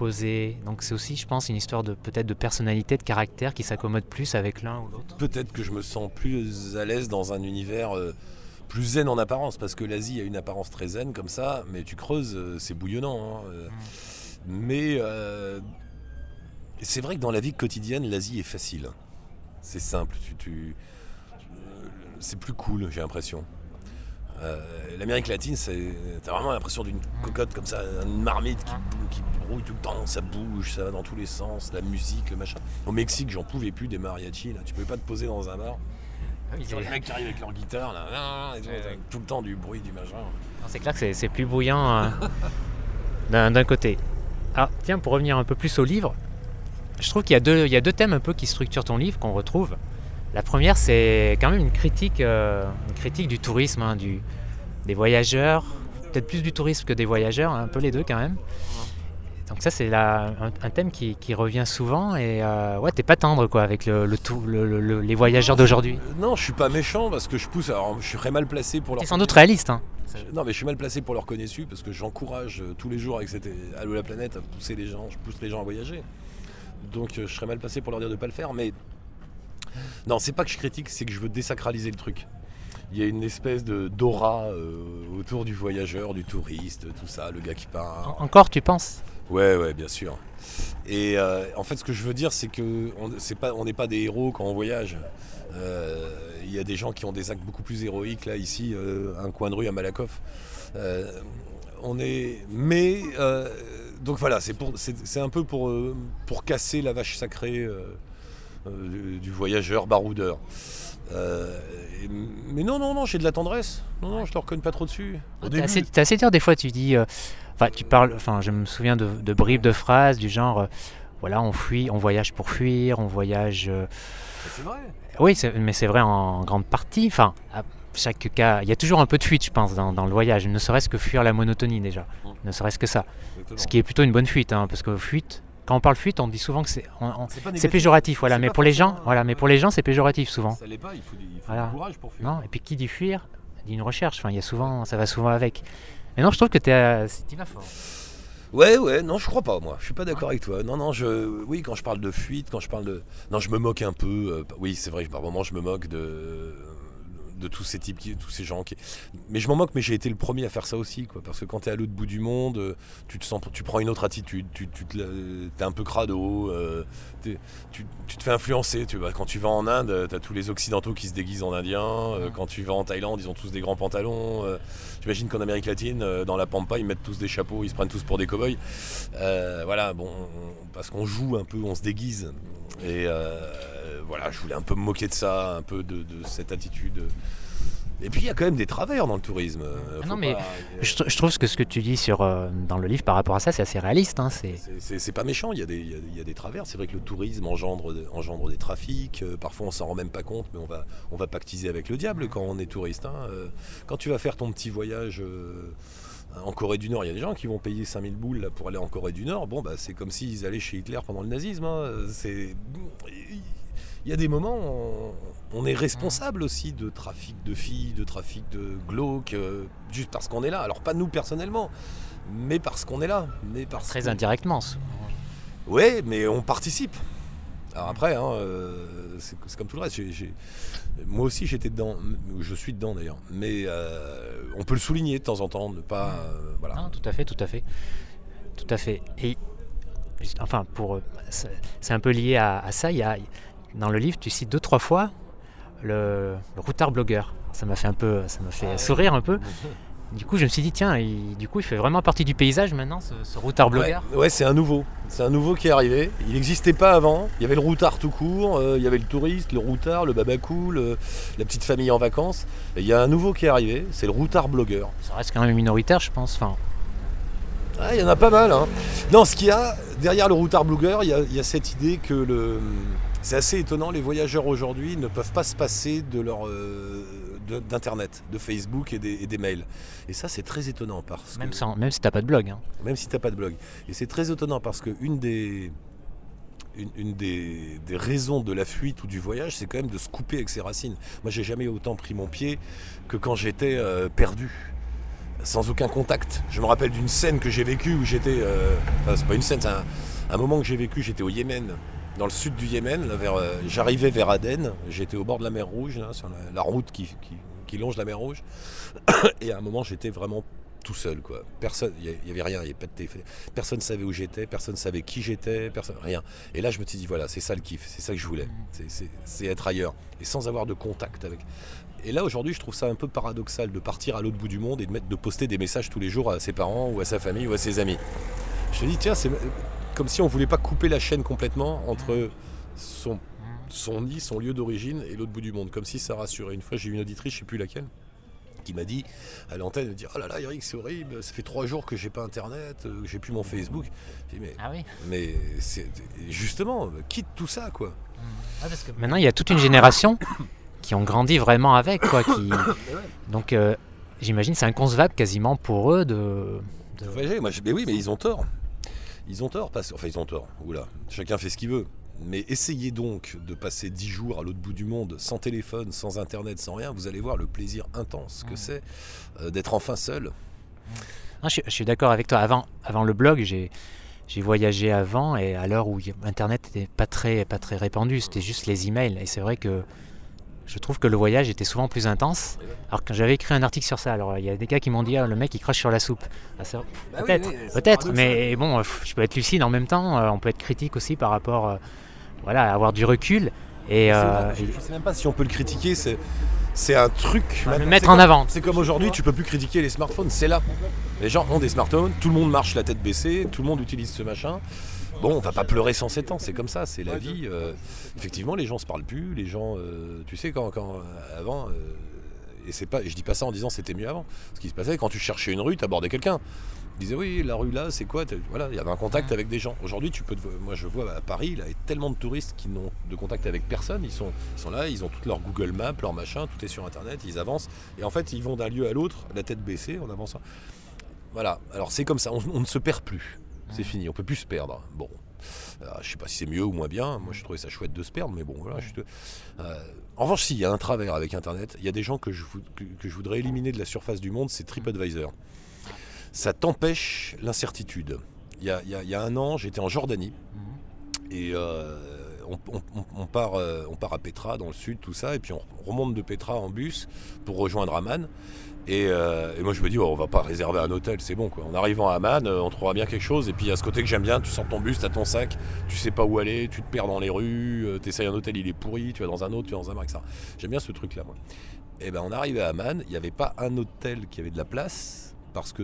posé. Donc c'est aussi, je pense, une histoire de peut-être de personnalité, de caractère qui s'accommode plus avec l'un ou l'autre. Peut-être que je me sens plus à l'aise dans un univers euh, plus zen en apparence, parce que l'Asie a une apparence très zen comme ça, mais tu creuses, euh, c'est bouillonnant. hein, euh. Mais euh, c'est vrai que dans la vie quotidienne, l'Asie est facile. C'est simple, tu, tu- c'est plus cool, j'ai l'impression. Euh, L'Amérique latine, c'est- t'as vraiment l'impression d'une cocotte comme ça, une marmite qui, qui brouille tout le temps, ça bouge, ça va dans tous les sens, la musique, le machin. Au Mexique, j'en pouvais plus des mariachis, là. tu pouvais pas te poser dans un bar. Sur les mecs qui arrivent avec leur guitare, là, ah, et tout, Ouais, avec tout le temps du bruit, du machin. C'est clair que c'est- plus bouillant euh, (laughs) d'un d'un côté. Ah, tiens, pour revenir un peu plus au livre, je trouve qu'il y, a deux- il y a deux thèmes un peu qui structurent ton livre, qu'on retrouve. La première, c'est quand même une critique, euh, une critique du tourisme, hein, du, des voyageurs, peut-être plus du tourisme que des voyageurs, hein, un peu les deux quand même. Donc ça, c'est un, un thème qui, qui revient souvent et euh, ouais, t'es pas tendre quoi avec le, le tout- le- le- le- les voyageurs d'aujourd'hui. Non, je suis pas méchant parce que je pousse. Alors, je suis très mal placé pour leur. T'es sans doute réaliste. Hein. Non, mais je suis mal placé pour leur connaissu parce que j'encourage euh, tous les jours avec cette Allo la planète à pousser les gens, je pousse les gens à voyager. Donc je serais mal placé pour leur dire de pas le faire. Mais non, c'est pas que je critique, c'est que je veux désacraliser le truc. Il y a une espèce de d'aura euh, autour du voyageur, du touriste, tout ça, le gars qui part. En- Encore, tu penses? Ouais, ouais, bien sûr. Et euh, en fait, ce que je veux dire, c'est que on pas, n'est pas des héros quand on voyage. Euh, Il y a des gens qui ont des actes beaucoup plus héroïques là, ici, un coin de rue à Malakoff. On est, mais donc voilà, c'est un peu pour pour casser la vache sacrée du, du voyageur baroudeur. Euh, mais non, non, non, j'ai de la tendresse. Non, non, je ne recogne pas trop dessus. Au début, assez, assez dur des fois, tu dis. euh, Enfin, tu parles. Enfin, je me souviens de, de bribes de phrases du genre. euh, voilà, on fuit, on voyage pour fuir, on voyage. euh, c'est vrai. Oui, mais c'est vrai en grande partie. Enfin, à chaque cas, il y a toujours un peu de fuite, je pense, dans, dans le voyage. Ne serait-ce que fuir la monotonie déjà. Mm. Ne serait-ce que ça. Exactement. Ce qui est plutôt une bonne fuite, hein, parce que fuite. Quand on parle fuite, on dit souvent que c'est C'est péjoratif, voilà. Mais pour les gens, voilà. Mais pour les gens, c'est péjoratif souvent. Ça l'est pas, il faut, du- il faut Voilà. du courage pour fuir. Non, et puis qui dit fuir dit une recherche. Enfin, il y a souvent, ça va souvent avec. Mais non, je trouve que tu vas fort. Ouais, ouais, non, je crois pas, moi. Je suis pas d'accord avec toi. Non, non, je, oui, quand je parle de fuite, quand je parle de, non, je me moque un peu. euh, oui, c'est vrai, par moments, je me moque de, de tous ces types, qui, tous ces gens qui. Mais je m'en moque, mais j'ai été le premier à faire ça aussi, quoi. Parce que quand t'es à l'autre bout du monde, euh, tu te sens, tu prends une autre attitude. Tu, tu t'es un peu crado. euh, tu, tu te fais influencer. Tu vois, quand tu vas en Inde, t'as tous les occidentaux qui se déguisent en indiens. euh, quand tu vas en Thaïlande, ils ont tous des grands pantalons. euh, J'imagine qu'en Amérique latine, euh, dans la pampa, ils mettent tous des chapeaux, ils se prennent tous pour des cow-boys. Euh, voilà, bon, on- parce qu'on joue un peu, on se déguise. Et euh, voilà, je voulais un peu me moquer de ça, un peu de, de cette attitude. Et puis il y a quand même des travers dans le tourisme. Ah faut non, mais pas- Je, tr- je trouve que ce que tu dis sur, euh, dans le livre par rapport à ça, c'est assez réaliste. hein, c'est... Pas méchant, il y, a des, il, y a, il y a des travers. C'est vrai que le tourisme engendre, des- engendre des trafics. euh, parfois on s'en rend même pas compte, mais on va, on va pactiser avec le diable quand on est touriste. hein. Euh, quand tu vas faire ton petit voyage en Corée du Nord, il y a des gens qui vont payer 5000 boules là, pour aller en Corée du Nord. Bon, bah, c'est comme s'ils allaient chez Hitler pendant le nazisme. hein. C'est- Il y a des moments, on, on est responsable aussi de trafic de filles, de trafic de glauques, euh, juste parce qu'on est là. Alors pas nous personnellement, mais parce qu'on est là. Mais parce Très qu'on- indirectement. souvent. Ouais, mais on participe. Alors après, hein, euh, c'est c'est comme tout le reste. j'ai- j'ai- Moi aussi, j'étais dedans. Je suis dedans d'ailleurs. Mais euh, on peut le souligner de temps en temps, ne pas. euh, voilà. Non, tout à fait, tout à fait. Tout à fait. Et enfin, pour, c'est c'est un peu lié à, à ça. Il y a, dans le livre, tu cites deux, trois fois le, le routard blogueur. Ça m'a fait un peu, ça m'a fait sourire un peu. (laughs) Du coup, je me suis dit, tiens, il- du coup, il fait vraiment partie du paysage maintenant, ce, ce routard blogueur. Ouais, ouais, c'est un nouveau. C'est un nouveau qui est arrivé. Il n'existait pas avant. Il y avait le routard tout court, euh, il y avait le touriste, le routard, le babacou, le- la petite famille en vacances. Et il y a un nouveau qui est arrivé, c'est le routard blogueur. Ça reste quand même minoritaire, je pense. Enfin, Ah, il y en a pas mal. Hein. Non, ce qu'il y a derrière le routard blogueur, il y a, il y a cette idée que le. C'est assez étonnant, les voyageurs aujourd'hui ne peuvent pas se passer de leur euh, d'internet, de, Facebook et des, et des mails. Et ça, c'est très étonnant parce même, que, sans, même si t'as pas de blog. hein. même si t'as pas de blog. Et c'est très étonnant parce que une des une, des, raisons de la fuite ou du voyage, c'est quand même de se couper avec ses racines. Moi, j'ai jamais autant pris mon pied que quand j'étais euh, perdu, sans aucun contact. Je me rappelle d'une scène que j'ai vécue où j'étais. Euh, enfin, c'est pas une scène, c'est un, moment que j'ai vécu. J'étais au Yémen, dans le sud du Yémen. Euh, j'arrivais vers Aden. J'étais au bord de la mer Rouge, sur la, route qui, longe la mer Rouge. (coughs) Et à un moment, j'étais vraiment tout seul quoi. Personne, il n'y avait rien, il n'y avait pas de téléphone. Personne ne savait où j'étais, personne ne savait qui j'étais, personne, rien. Et là je me suis dit voilà, c'est ça le kiff, c'est ça que je voulais, c'est être ailleurs et sans avoir de contact avec. Et là aujourd'hui je trouve ça un peu paradoxal de partir à l'autre bout du monde et de mettre, de poster des messages tous les jours à ses parents ou à sa famille ou à ses amis. Je me dis tiens c'est comme si on voulait pas couper la chaîne complètement entre son son nid, son lieu d'origine et l'autre bout du monde, comme si ça rassurait. Une fois j'ai eu une auditrice, je sais plus laquelle qui m'a dit à l'antenne, de dire oh là là Eric c'est horrible, ça fait trois jours que j'ai pas internet, que euh, j'ai plus mon Facebook. mais, ah oui. mais justement, quitte tout ça quoi. Ah, parce que maintenant il y a toute une génération qui ont grandi vraiment avec quoi. Qui... (coughs) Donc euh, j'imagine c'est inconcevable quasiment pour eux de. de... Moi, mais oui, mais ils ont tort. Ils ont tort, parce... enfin ils ont tort. Oula, chacun fait ce qu'il veut. Mais essayez donc de passer 10 jours à l'autre bout du monde, sans téléphone, sans internet, sans rien, vous allez voir le plaisir intense que c'est euh, d'être enfin seul. je, suis d'accord avec toi. Avant, avant le blog, j'ai, j'ai voyagé avant et à l'heure où internet n'était pas très, pas très répandu, c'était juste les emails. Et c'est vrai que je trouve que le voyage était souvent plus intense. Alors que j'avais écrit un article sur ça, alors il y a des gars qui m'ont dit ah, le mec il crache sur la soupe. Ah, bah peut-être, peut-être, mais bon, je peux être lucide en même temps. Euh, on peut être critique aussi par rapport euh, voilà, avoir du recul. Et, euh, je ne sais même pas si on peut le critiquer. C'est, c'est un truc. le mettre en avant. C'est comme aujourd'hui, tu peux plus critiquer les smartphones. C'est là. Les gens ont des smartphones, tout le monde marche la tête baissée, tout le monde utilise ce machin. Bon, on va pas pleurer sans 7 ans, c'est comme ça, c'est la vie. Euh, effectivement, les gens se parlent plus, les gens, euh, tu sais, quand, quand avant, et c'est pas, je dis pas ça en disant c'était mieux avant. Ce qui se passait quand tu cherchais une rue, tu abordais quelqu'un disait oui la rue là c'est quoi? Voilà il y avait un contact avec des gens. Aujourd'hui tu peux moi je vois à Paris il y a tellement de touristes qui n'ont de contact avec personne. Ils sont, sont là ils ont toutes leur Google Maps leur machin tout est sur internet ils avancent. Et en fait ils vont d'un lieu à l'autre la tête baissée en avançant. Voilà. Alors c'est comme ça. On, ne se perd plus c'est fini on peut plus se perdre bon euh, je sais pas si c'est mieux ou moins bien moi je trouvais ça chouette de se perdre mais bon voilà euh, en revanche si il y a un travers avec internet il y a des gens que je, que je voudrais éliminer de la surface du monde c'est TripAdvisor ça t'empêche l'incertitude. Il y, a, un an, j'étais en Jordanie mhm. et euh, on, part, euh, on part à Petra dans le sud, tout ça, et puis on remonte de Petra en bus pour rejoindre Amman. Et, euh, moi je me dis, oh, on va pas réserver un hôtel, c'est bon quoi. En arrivant à Amman, on trouvera bien quelque chose. Et puis à ce côté que j'aime bien, tu sors ton bus, tu as ton sac, tu sais pas où aller, tu te perds dans les rues, tu essayes un hôtel, il est pourri, tu vas dans un autre, tu vas dans un bar, ça. J'aime bien ce truc là moi. Et ben on arrive à Amman, il n'y avait pas un hôtel qui avait de la place parce que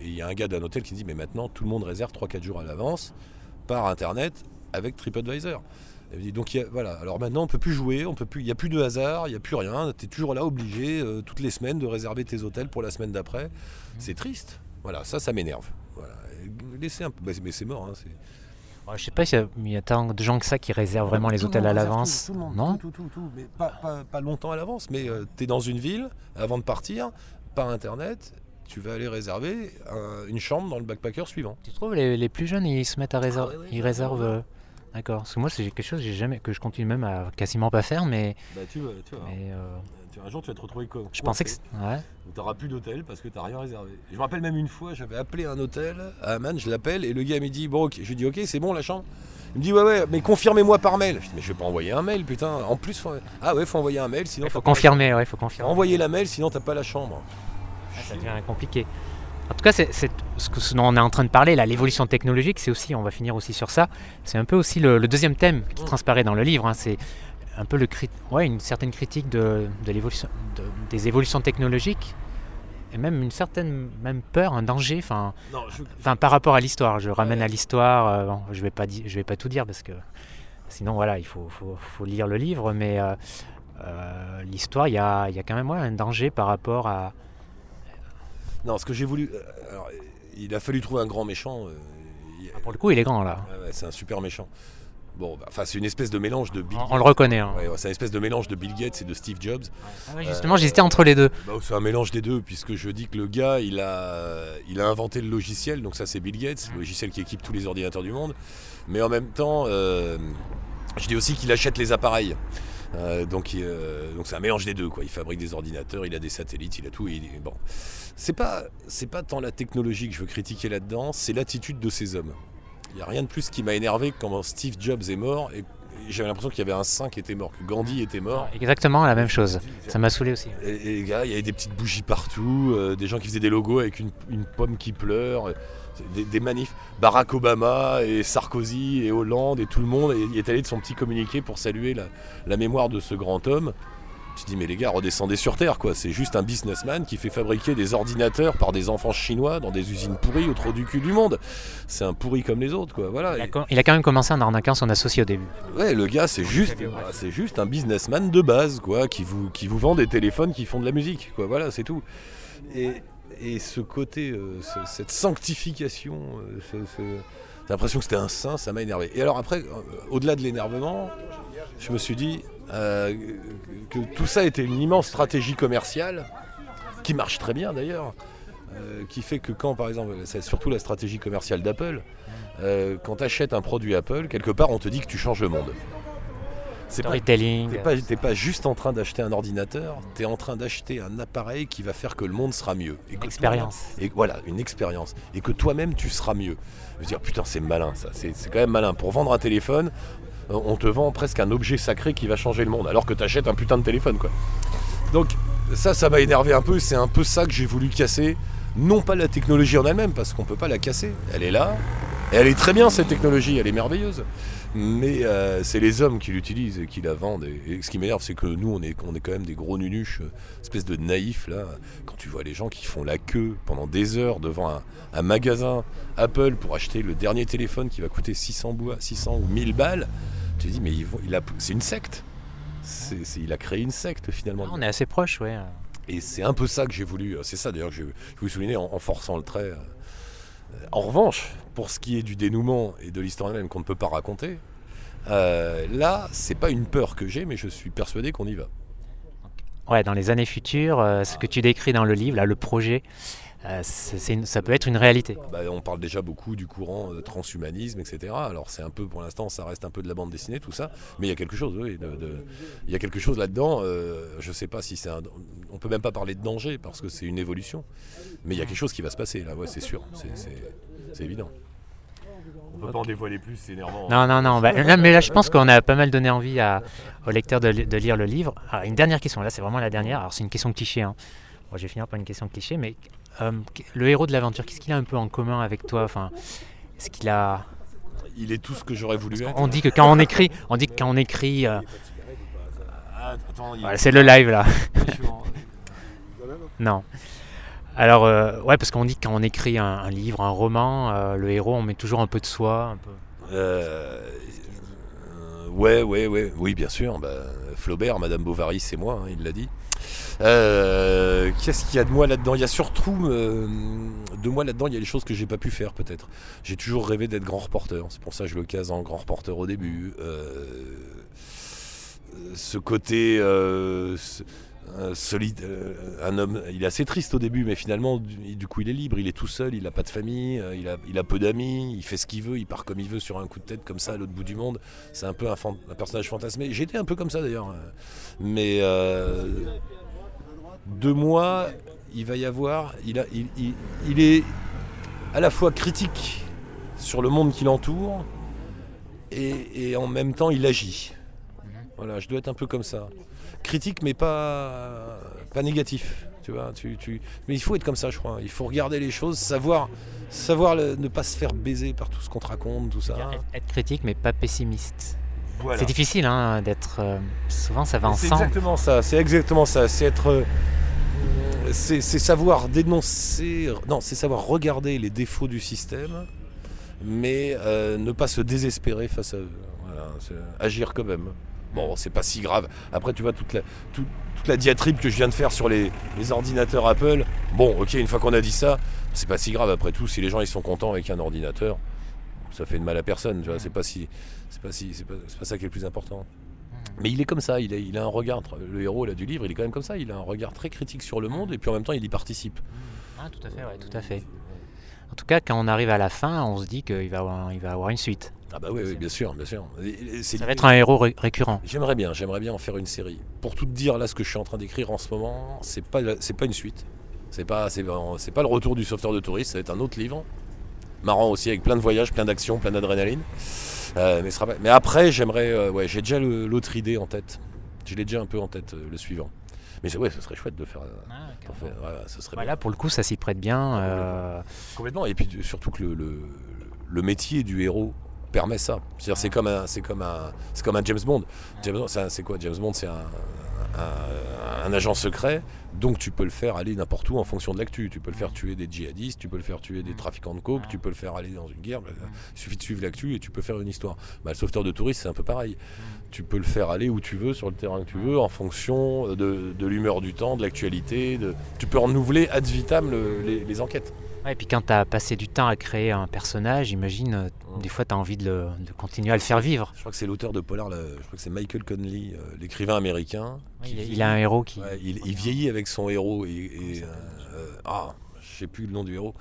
il y a un gars d'un hôtel qui dit Mais maintenant, tout le monde réserve 3-4 jours à l'avance par internet avec TripAdvisor. Donc voilà, alors maintenant on peut plus jouer, on peut plus, il n'y a plus de hasard, il n'y a plus rien, tu es toujours là obligé euh, toutes les semaines de réserver tes hôtels pour la semaine d'après. C'est triste. Voilà, ça, ça m'énerve. Voilà. Laissez un peu, bah, mais c'est mort. Hein, je sais pas s'il y, a tant de gens que ça qui réservent vraiment les hôtels à l'avance. non tout, tout, tout, mais pas, pas, longtemps à l'avance. Mais euh, tu es dans une ville avant de partir, par internet, tu vas aller réserver une chambre dans le backpacker suivant. Tu trouves les, les plus jeunes ils se mettent à réserver, ah ils réservent. Euh, d'accord. Parce que moi c'est quelque chose que jamais que je continue même à quasiment pas faire, mais. Bah tu vois, tu vois. Euh, un jour tu vas te retrouver comme. Je pensais que. Ouais. Tu n'auras plus d'hôtel parce que tu n'as rien réservé. Je me rappelle même une fois, j'avais appelé un hôtel à Amman, je l'appelle et le gars me dit bon, ok. je lui dis ok, c'est bon la chambre. Il me dit ouais ouais, mais confirmez-moi par mail. Je dis mais je vais pas envoyer un mail, putain. En plus, faut... ah ouais, faut envoyer un mail, sinon. Il faut confirmer, ouais, faut confirmer. Envoyer la mail, sinon t'as pas la chambre. Ah, ça devient compliqué. En tout cas, c'est ce, que, ce dont on est en train de parler, l'évolution technologique, c'est aussi, on va finir aussi sur ça, c'est un peu aussi le, deuxième thème qui transparaît dans le livre. Hein. c'est un peu le ouais, une certaine critique de, l'évolution, des évolutions technologiques et même une certaine même peur, un danger, enfin, par rapport à l'histoire. Je ramène à l'histoire. Euh, je vais pas je vais pas tout dire parce que sinon voilà, il faut, faut, lire le livre, mais euh, euh, l'histoire, il y a, y a, quand même un danger par rapport à, non, ce que j'ai voulu. Euh, alors, il a fallu trouver un grand méchant. Euh, ah, pour le coup, il est grand là. c'est un super méchant. Bon, bah, enfin, c'est une espèce de mélange de Bill On, on le reconnaît. hein. Ouais, ouais, c'est une espèce de mélange de Bill Gates et de Steve Jobs. Ah ouais, justement, j'hésitais entre les deux. Bah, c'est un mélange des deux, puisque je dis que le gars, il a, il a inventé le logiciel, donc ça c'est Bill Gates, le logiciel qui équipe tous les ordinateurs du monde. Mais en même temps, euh, je dis aussi qu'il achète les appareils. Euh, euh, donc c'est un mélange des deux, quoi. Il fabrique des ordinateurs, il a des satellites, il a tout. bon, c'est pas, tant la technologie que je veux critiquer là-dedans, c'est l'attitude de ces hommes. Il n'y a rien de plus qui m'a énervé quand Steve Jobs est mort j'avais l'impression qu'il y avait un saint qui était mort, que Gandhi était mort. Exactement la même chose. Ça m'a saoulé aussi. Et, et les gars, il y avait des petites bougies partout, euh, des gens qui faisaient des logos avec une, une pomme qui pleure, euh, des, des manifs. Barack Obama et Sarkozy et Hollande et tout le monde il est allé de son petit communiqué pour saluer la, la mémoire de ce grand homme. Tu te dis mais les gars redescendez sur terre quoi, c'est juste un businessman qui fait fabriquer des ordinateurs par des enfants chinois dans des usines pourries au trou du cul du monde. C'est un pourri comme les autres quoi, voilà. Il a, il quand même commencé en arnaquant son associé au début. Ouais, le gars, c'est juste, c'est juste un businessman de base, quoi, qui vous, qui vous vend des téléphones qui font de la musique, quoi. Voilà, c'est tout. Et, et ce côté, euh, ce- cette sanctification, euh, ce- ce- j'ai l'impression que c'était un saint, ça m'a énervé. Et alors après, euh, au-delà de l'énervement, je me suis dit euh, que tout ça était une immense stratégie commerciale, qui marche très bien d'ailleurs, euh, qui fait que quand, par exemple, c'est surtout la stratégie commerciale d'Apple, quand tu achètes un produit Apple, quelque part, on te dit que tu changes le monde. C'est pas, Storytelling. T'es pas, t'es pas juste en train d'acheter un ordinateur, tu es en train d'acheter un appareil qui va faire que le monde sera mieux. Et Expérience. toi- Et voilà, une expérience. Et que toi-même, tu seras mieux. Je veux dire, putain, c'est malin ça. C'est c'est quand même malin. Pour vendre un téléphone, euh, on te vend presque un objet sacré qui va changer le monde, alors que tu achètes un putain de téléphone, quoi. Donc, ça, ça m'a énervé un peu. C'est un peu ça que j'ai voulu casser. Non pas la technologie en elle-même, parce qu'on peut pas la casser. Elle est là. Et elle est très bien, cette technologie. Elle est merveilleuse. Mais euh, c'est les hommes qui l'utilisent et qui la vendent. Et, et ce qui m'énerve, c'est que nous, on est, on est quand même des gros nunuches, euh, espèce de naïfs, là. Quand tu vois les gens qui font la queue pendant des heures devant un, un magasin Apple pour acheter le dernier téléphone qui va coûter 600, bou- 600 ou 1000 balles, tu te dis, mais c'est une secte. Il a créé une secte, finalement. Ah, on est assez proche, ouais. Et c'est un peu ça que j'ai voulu, c'est ça d'ailleurs que j'ai voulu souligner en, en forçant le trait. En revanche, pour ce qui est du dénouement et de l'histoire elle-même qu'on ne peut pas raconter, euh, là, c'est pas une peur que j'ai, mais je suis persuadé qu'on y va. Ouais, dans les années futures, euh, ce que tu décris dans le livre, là, le projet, une- ça peut être une réalité. Bah, on parle déjà beaucoup du courant euh, transhumanisme, etc. Alors c'est un peu, pour l'instant, ça reste un peu de la bande dessinée, tout ça, mais il y a quelque chose, oui, de- de- il y a quelque chose là-dedans. euh, je sais pas si c'est un, on peut même pas parler de danger parce que c'est une évolution, mais il y a quelque chose qui va se passer là, ouais, c'est sûr, c'est, évident. On peut pas en dévoiler plus, c'est énervant. Non, non, non. bah, là, mais là, je pense qu'on a pas mal donné envie à, aux lecteurs de, li- de lire le livre. Alors, une dernière question. Là, c'est vraiment la dernière. Alors, c'est une question cliché. Hein. Bon, je vais finir par une question cliché, mais euh, le héros de l'aventure, qu'est-ce qu'il a un peu en commun avec toi? Enfin, est-ce qu'il a Il est tout ce que j'aurais voulu être. On dit que quand on écrit, on dit que quand on écrit, euh, voilà, c'est le live là. (laughs) non. Alors, euh, ouais, parce qu'on dit que quand on écrit un, un livre, un roman, le héros, on met toujours un peu de soi. Un peu... Ouais, ouais, ouais, oui, bien sûr. bah, Flaubert, Madame Bovary, c'est moi, hein, il l'a dit. Euh, Qu'est-ce qu'il y a de moi là-dedans? Il y a surtout euh, de moi là-dedans, il y a les choses que j'ai pas pu faire peut-être. J'ai toujours rêvé d'être grand reporter. C'est pour ça que je le case en grand reporter au début. Euh, ce côté euh, ce- euh, solide, euh, un homme, il est assez triste au début, mais finalement, du, coup, il est libre, il est tout seul, il n'a pas de famille, il a, peu d'amis, il fait ce qu'il veut, il part comme il veut sur un coup de tête comme ça à l'autre bout du monde. C'est un peu un, un personnage fantasmé. J'étais un peu comme ça d'ailleurs, mais de moi, il va y avoir, il, est à la fois critique sur le monde qui l'entoure et, en même temps, il agit. Voilà, je dois être un peu comme ça. Critique, mais pas, pas négatif. Mais il faut être comme ça, je crois. Il faut regarder les choses, savoir, savoir ne pas se faire baiser par tout ce qu'on te raconte, tout ça. Être critique, mais pas pessimiste. Voilà. C'est difficile hein, d'être. euh, souvent, ça va C'est ensemble. exactement ça. C'est exactement ça. C'est être, euh, c'est c'est savoir dénoncer. Non, c'est savoir regarder les défauts du système, mais euh, ne pas se désespérer face à eux. Voilà, c'est- agir quand même. Bon, c'est pas si grave. Après, tu vois toute la, tout- toute la diatribe que je viens de faire sur les, les ordinateurs Apple. Bon, ok, une fois qu'on a dit ça, c'est pas si grave. Après tout, si les gens ils sont contents avec un ordinateur, ça fait de mal à personne. Tu vois, c'est pas si, c'est pas si, c'est pas, c'est pas ça qui est le plus important. Mais il est comme ça, il a, il a un regard. Le héros là, du livre, il est quand même comme ça. Il a un regard très critique sur le monde et puis en même temps, il y participe. Ah, tout à fait, ouais, tout à fait. En tout cas, quand on arrive à la fin, on se dit qu'il va avoir, il va avoir une suite. Ah bah oui, oui, bien sûr, bien sûr. Ça va être un héros ré- récurrent. J'aimerais bien, j'aimerais bien en faire une série. Pour tout te dire, là, ce que je suis en train d'écrire en ce moment, c'est pas, c'est pas une suite. C'est pas, c'est, c'est pas le retour du sauveteur de touristes, ça va être un autre livre. Marrant aussi, avec plein de voyages, plein d'actions, plein d'adrénaline. Euh, mais, sera après, j'aimerais, euh, ouais, j'ai déjà l'autre idée en tête. Je l'ai déjà un peu en tête, euh, le suivant. Mais ouais, ce serait chouette de faire. d'en faire- ouais, ce serait Voilà, pour le coup, ça s'y prête bien. Complètement. Et puis surtout que le, le, le métier du héros permet ça. C'est-à-dire c'est comme un, c'est comme un, c'est comme un James Bond. James Bond, c'est un- c'est quoi? James Bond, c'est un, un- un agent secret. Donc tu peux le faire aller n'importe où en fonction de l'actu. Tu peux le faire tuer des djihadistes, tu peux le faire tuer des trafiquants de coke, tu peux le faire aller dans une guerre. Il suffit de suivre l'actu et tu peux faire une histoire. Bah, le sauveteur de touristes, c'est un peu pareil. Tu peux le faire aller où tu veux, sur le terrain que tu veux, en fonction de, de l'humeur du temps, de l'actualité. De... Tu peux renouveler ad vitam le- les, les enquêtes. Ouais, et puis quand tu as passé du temps à créer un personnage, imagine, euh, des fois tu as envie de, le- de continuer à le faire vivre. Je crois que c'est l'auteur de Polar, là, je crois que c'est Michael Conley, euh, l'écrivain américain. qui il, vieillit- il a un héros qui. Ouais, il, il vieillit avec son héros et, et, euh, euh, ah, je sais plus le nom du héros,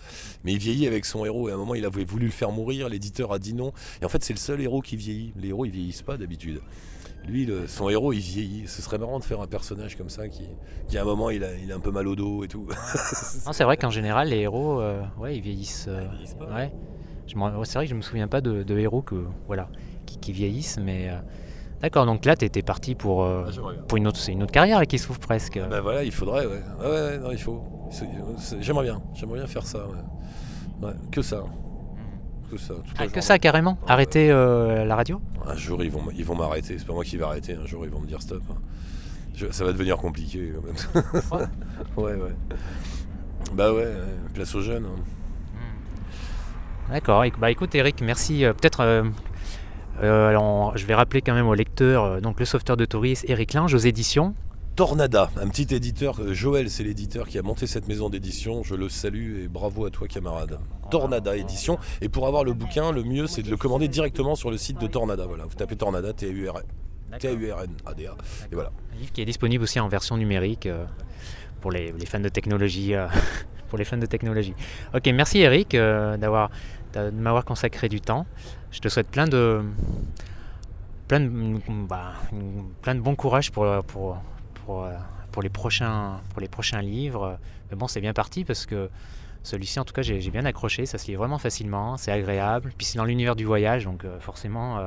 mais il vieillit avec son héros et à un moment il avait voulu le faire mourir, l'éditeur a dit non. Et en fait c'est le seul héros qui vieillit. Les héros ils vieillissent pas d'habitude. Lui, le- son héros, il vieillit. Ce serait marrant de faire un personnage comme ça qui, qui à un moment, il a, il a un peu mal au dos et tout. (laughs) C'est vrai qu'en général, les héros, euh, ouais, ils vieillissent. euh, Ils vieillissent pas. ouais. C'est vrai que je me souviens pas de, de héros que, voilà, qui, qui vieillissent, mais. euh, D'accord, donc là, tu étais parti pour, euh, pour une autre, c'est une autre carrière là, qui s'ouvre presque. Ben voilà, il faudrait, ouais. Ouais, ouais, non, il faut. J'aimerais bien, j'aimerais bien faire ça, ouais. Ouais, que ça. Que ça. toute la Ah, que ça, carrément Arrêter euh, la radio Un jour, ils vont, ils vont m'arrêter. C'est pas moi qui vais arrêter. Un jour, ils vont me dire stop. Je- ça va devenir compliqué quand même. (laughs) ouais, ouais. Bah ouais, place aux jeunes. hein. D'accord. éc- Bah écoute Eric, merci. Euh, Peut-être, euh, euh, alors, je vais rappeler quand même au lecteur, euh, donc le sauveteur de tourisme Eric Lange aux éditions. Tornada, un petit éditeur. euh, Joël, c'est l'éditeur qui a monté cette maison d'édition. Je le salue et bravo à toi, camarade. Tornada édition. Et pour avoir le bouquin, le mieux, c'est de le commander directement sur le site de Tornada. Voilà, vous tapez Tornada, T-A-U-R-N. T-A-U-R-N-A-D-A. Et voilà. Un livre qui est disponible aussi en version numérique euh, pour les, les fans de technologie. euh, (laughs) pour les fans de technologie. Ok, merci Eric euh, d'avoir de m'avoir consacré du temps. Je te souhaite plein de plein de, bah, plein de bon courage pour pour pour, euh, pour les prochains pour les prochains livres. Mais bon, c'est bien parti parce que celui-ci, en tout cas, j'ai bien accroché. Ça se lit vraiment facilement, c'est agréable. Puis c'est dans l'univers du voyage, donc euh, forcément.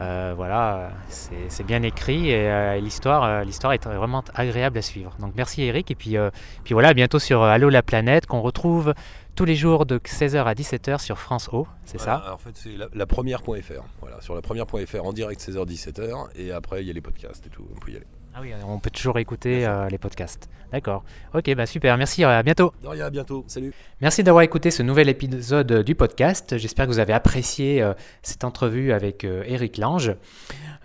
euh, voilà, c'est bien écrit et l'histoire, l'histoire est vraiment agréable à suivre. Donc merci Eric et puis, puis voilà, à bientôt sur Allo la planète qu'on retrouve tous les jours de 16h à 17h sur France O, c'est Voilà, ça? En fait, c'est la, la première.fr. Voilà, sur la première.fr en direct 16h-17h. Et après, il y a les podcasts et tout. On peut y aller. Ah oui, on peut toujours écouter euh, les podcasts. D'accord. Ok, bah super, merci, à bientôt. De rien, à bientôt. Salut. Merci d'avoir écouté ce nouvel épisode du podcast. J'espère que vous avez apprécié euh, cette entrevue avec euh, Eric Lange.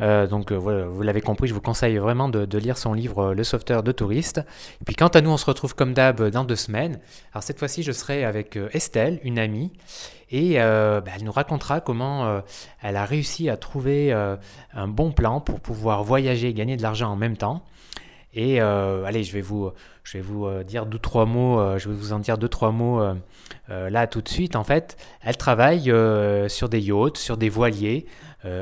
Euh, donc euh, voilà, vous l'avez compris, je vous conseille vraiment de, de lire son livre euh, Le sauveteur de touristes. Et puis quant à nous, on se retrouve comme d'hab dans deux semaines. Alors cette fois-ci, je serai avec euh, Estelle, une amie, et euh, bah, elle nous racontera comment euh, elle a réussi à trouver euh, un bon plan pour pouvoir voyager et gagner de l'argent en même temps. Et allez, je vais vous, je vais vous dire deux trois mots. je vais vous en dire deux trois mots là tout de suite. En fait, elle travaille sur des yachts, sur des voiliers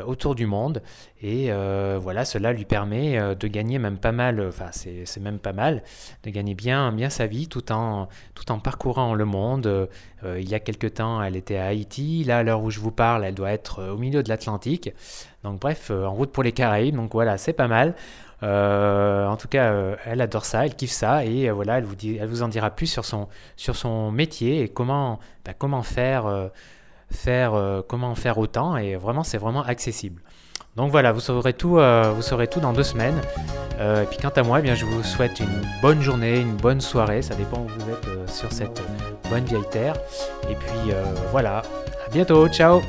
autour du monde, et euh, voilà, cela lui permet euh, de gagner même pas mal. Enfin, c'est même pas mal de gagner bien bien sa vie tout en tout en parcourant le monde. Euh, il y a quelque temps, elle était à Haïti. Là, à l'heure où je vous parle, elle doit être euh, au milieu de l'Atlantique. Donc bref, euh, en route pour les Caraïbes. Donc voilà, c'est pas mal. Euh, en tout cas, euh, elle adore ça, elle kiffe ça, et euh, voilà, elle vous, dit, elle vous en dira plus sur son, sur son métier et comment, bah, comment faire, euh, faire, euh, comment faire autant. Et vraiment, c'est vraiment accessible. Donc voilà, vous saurez tout, euh, vous saurez tout dans deux semaines. Euh, et puis quant à moi, eh bien, je vous souhaite une bonne journée, une bonne soirée. Ça dépend où vous êtes sur cette bonne vieille terre. Et puis voilà, à bientôt, ciao.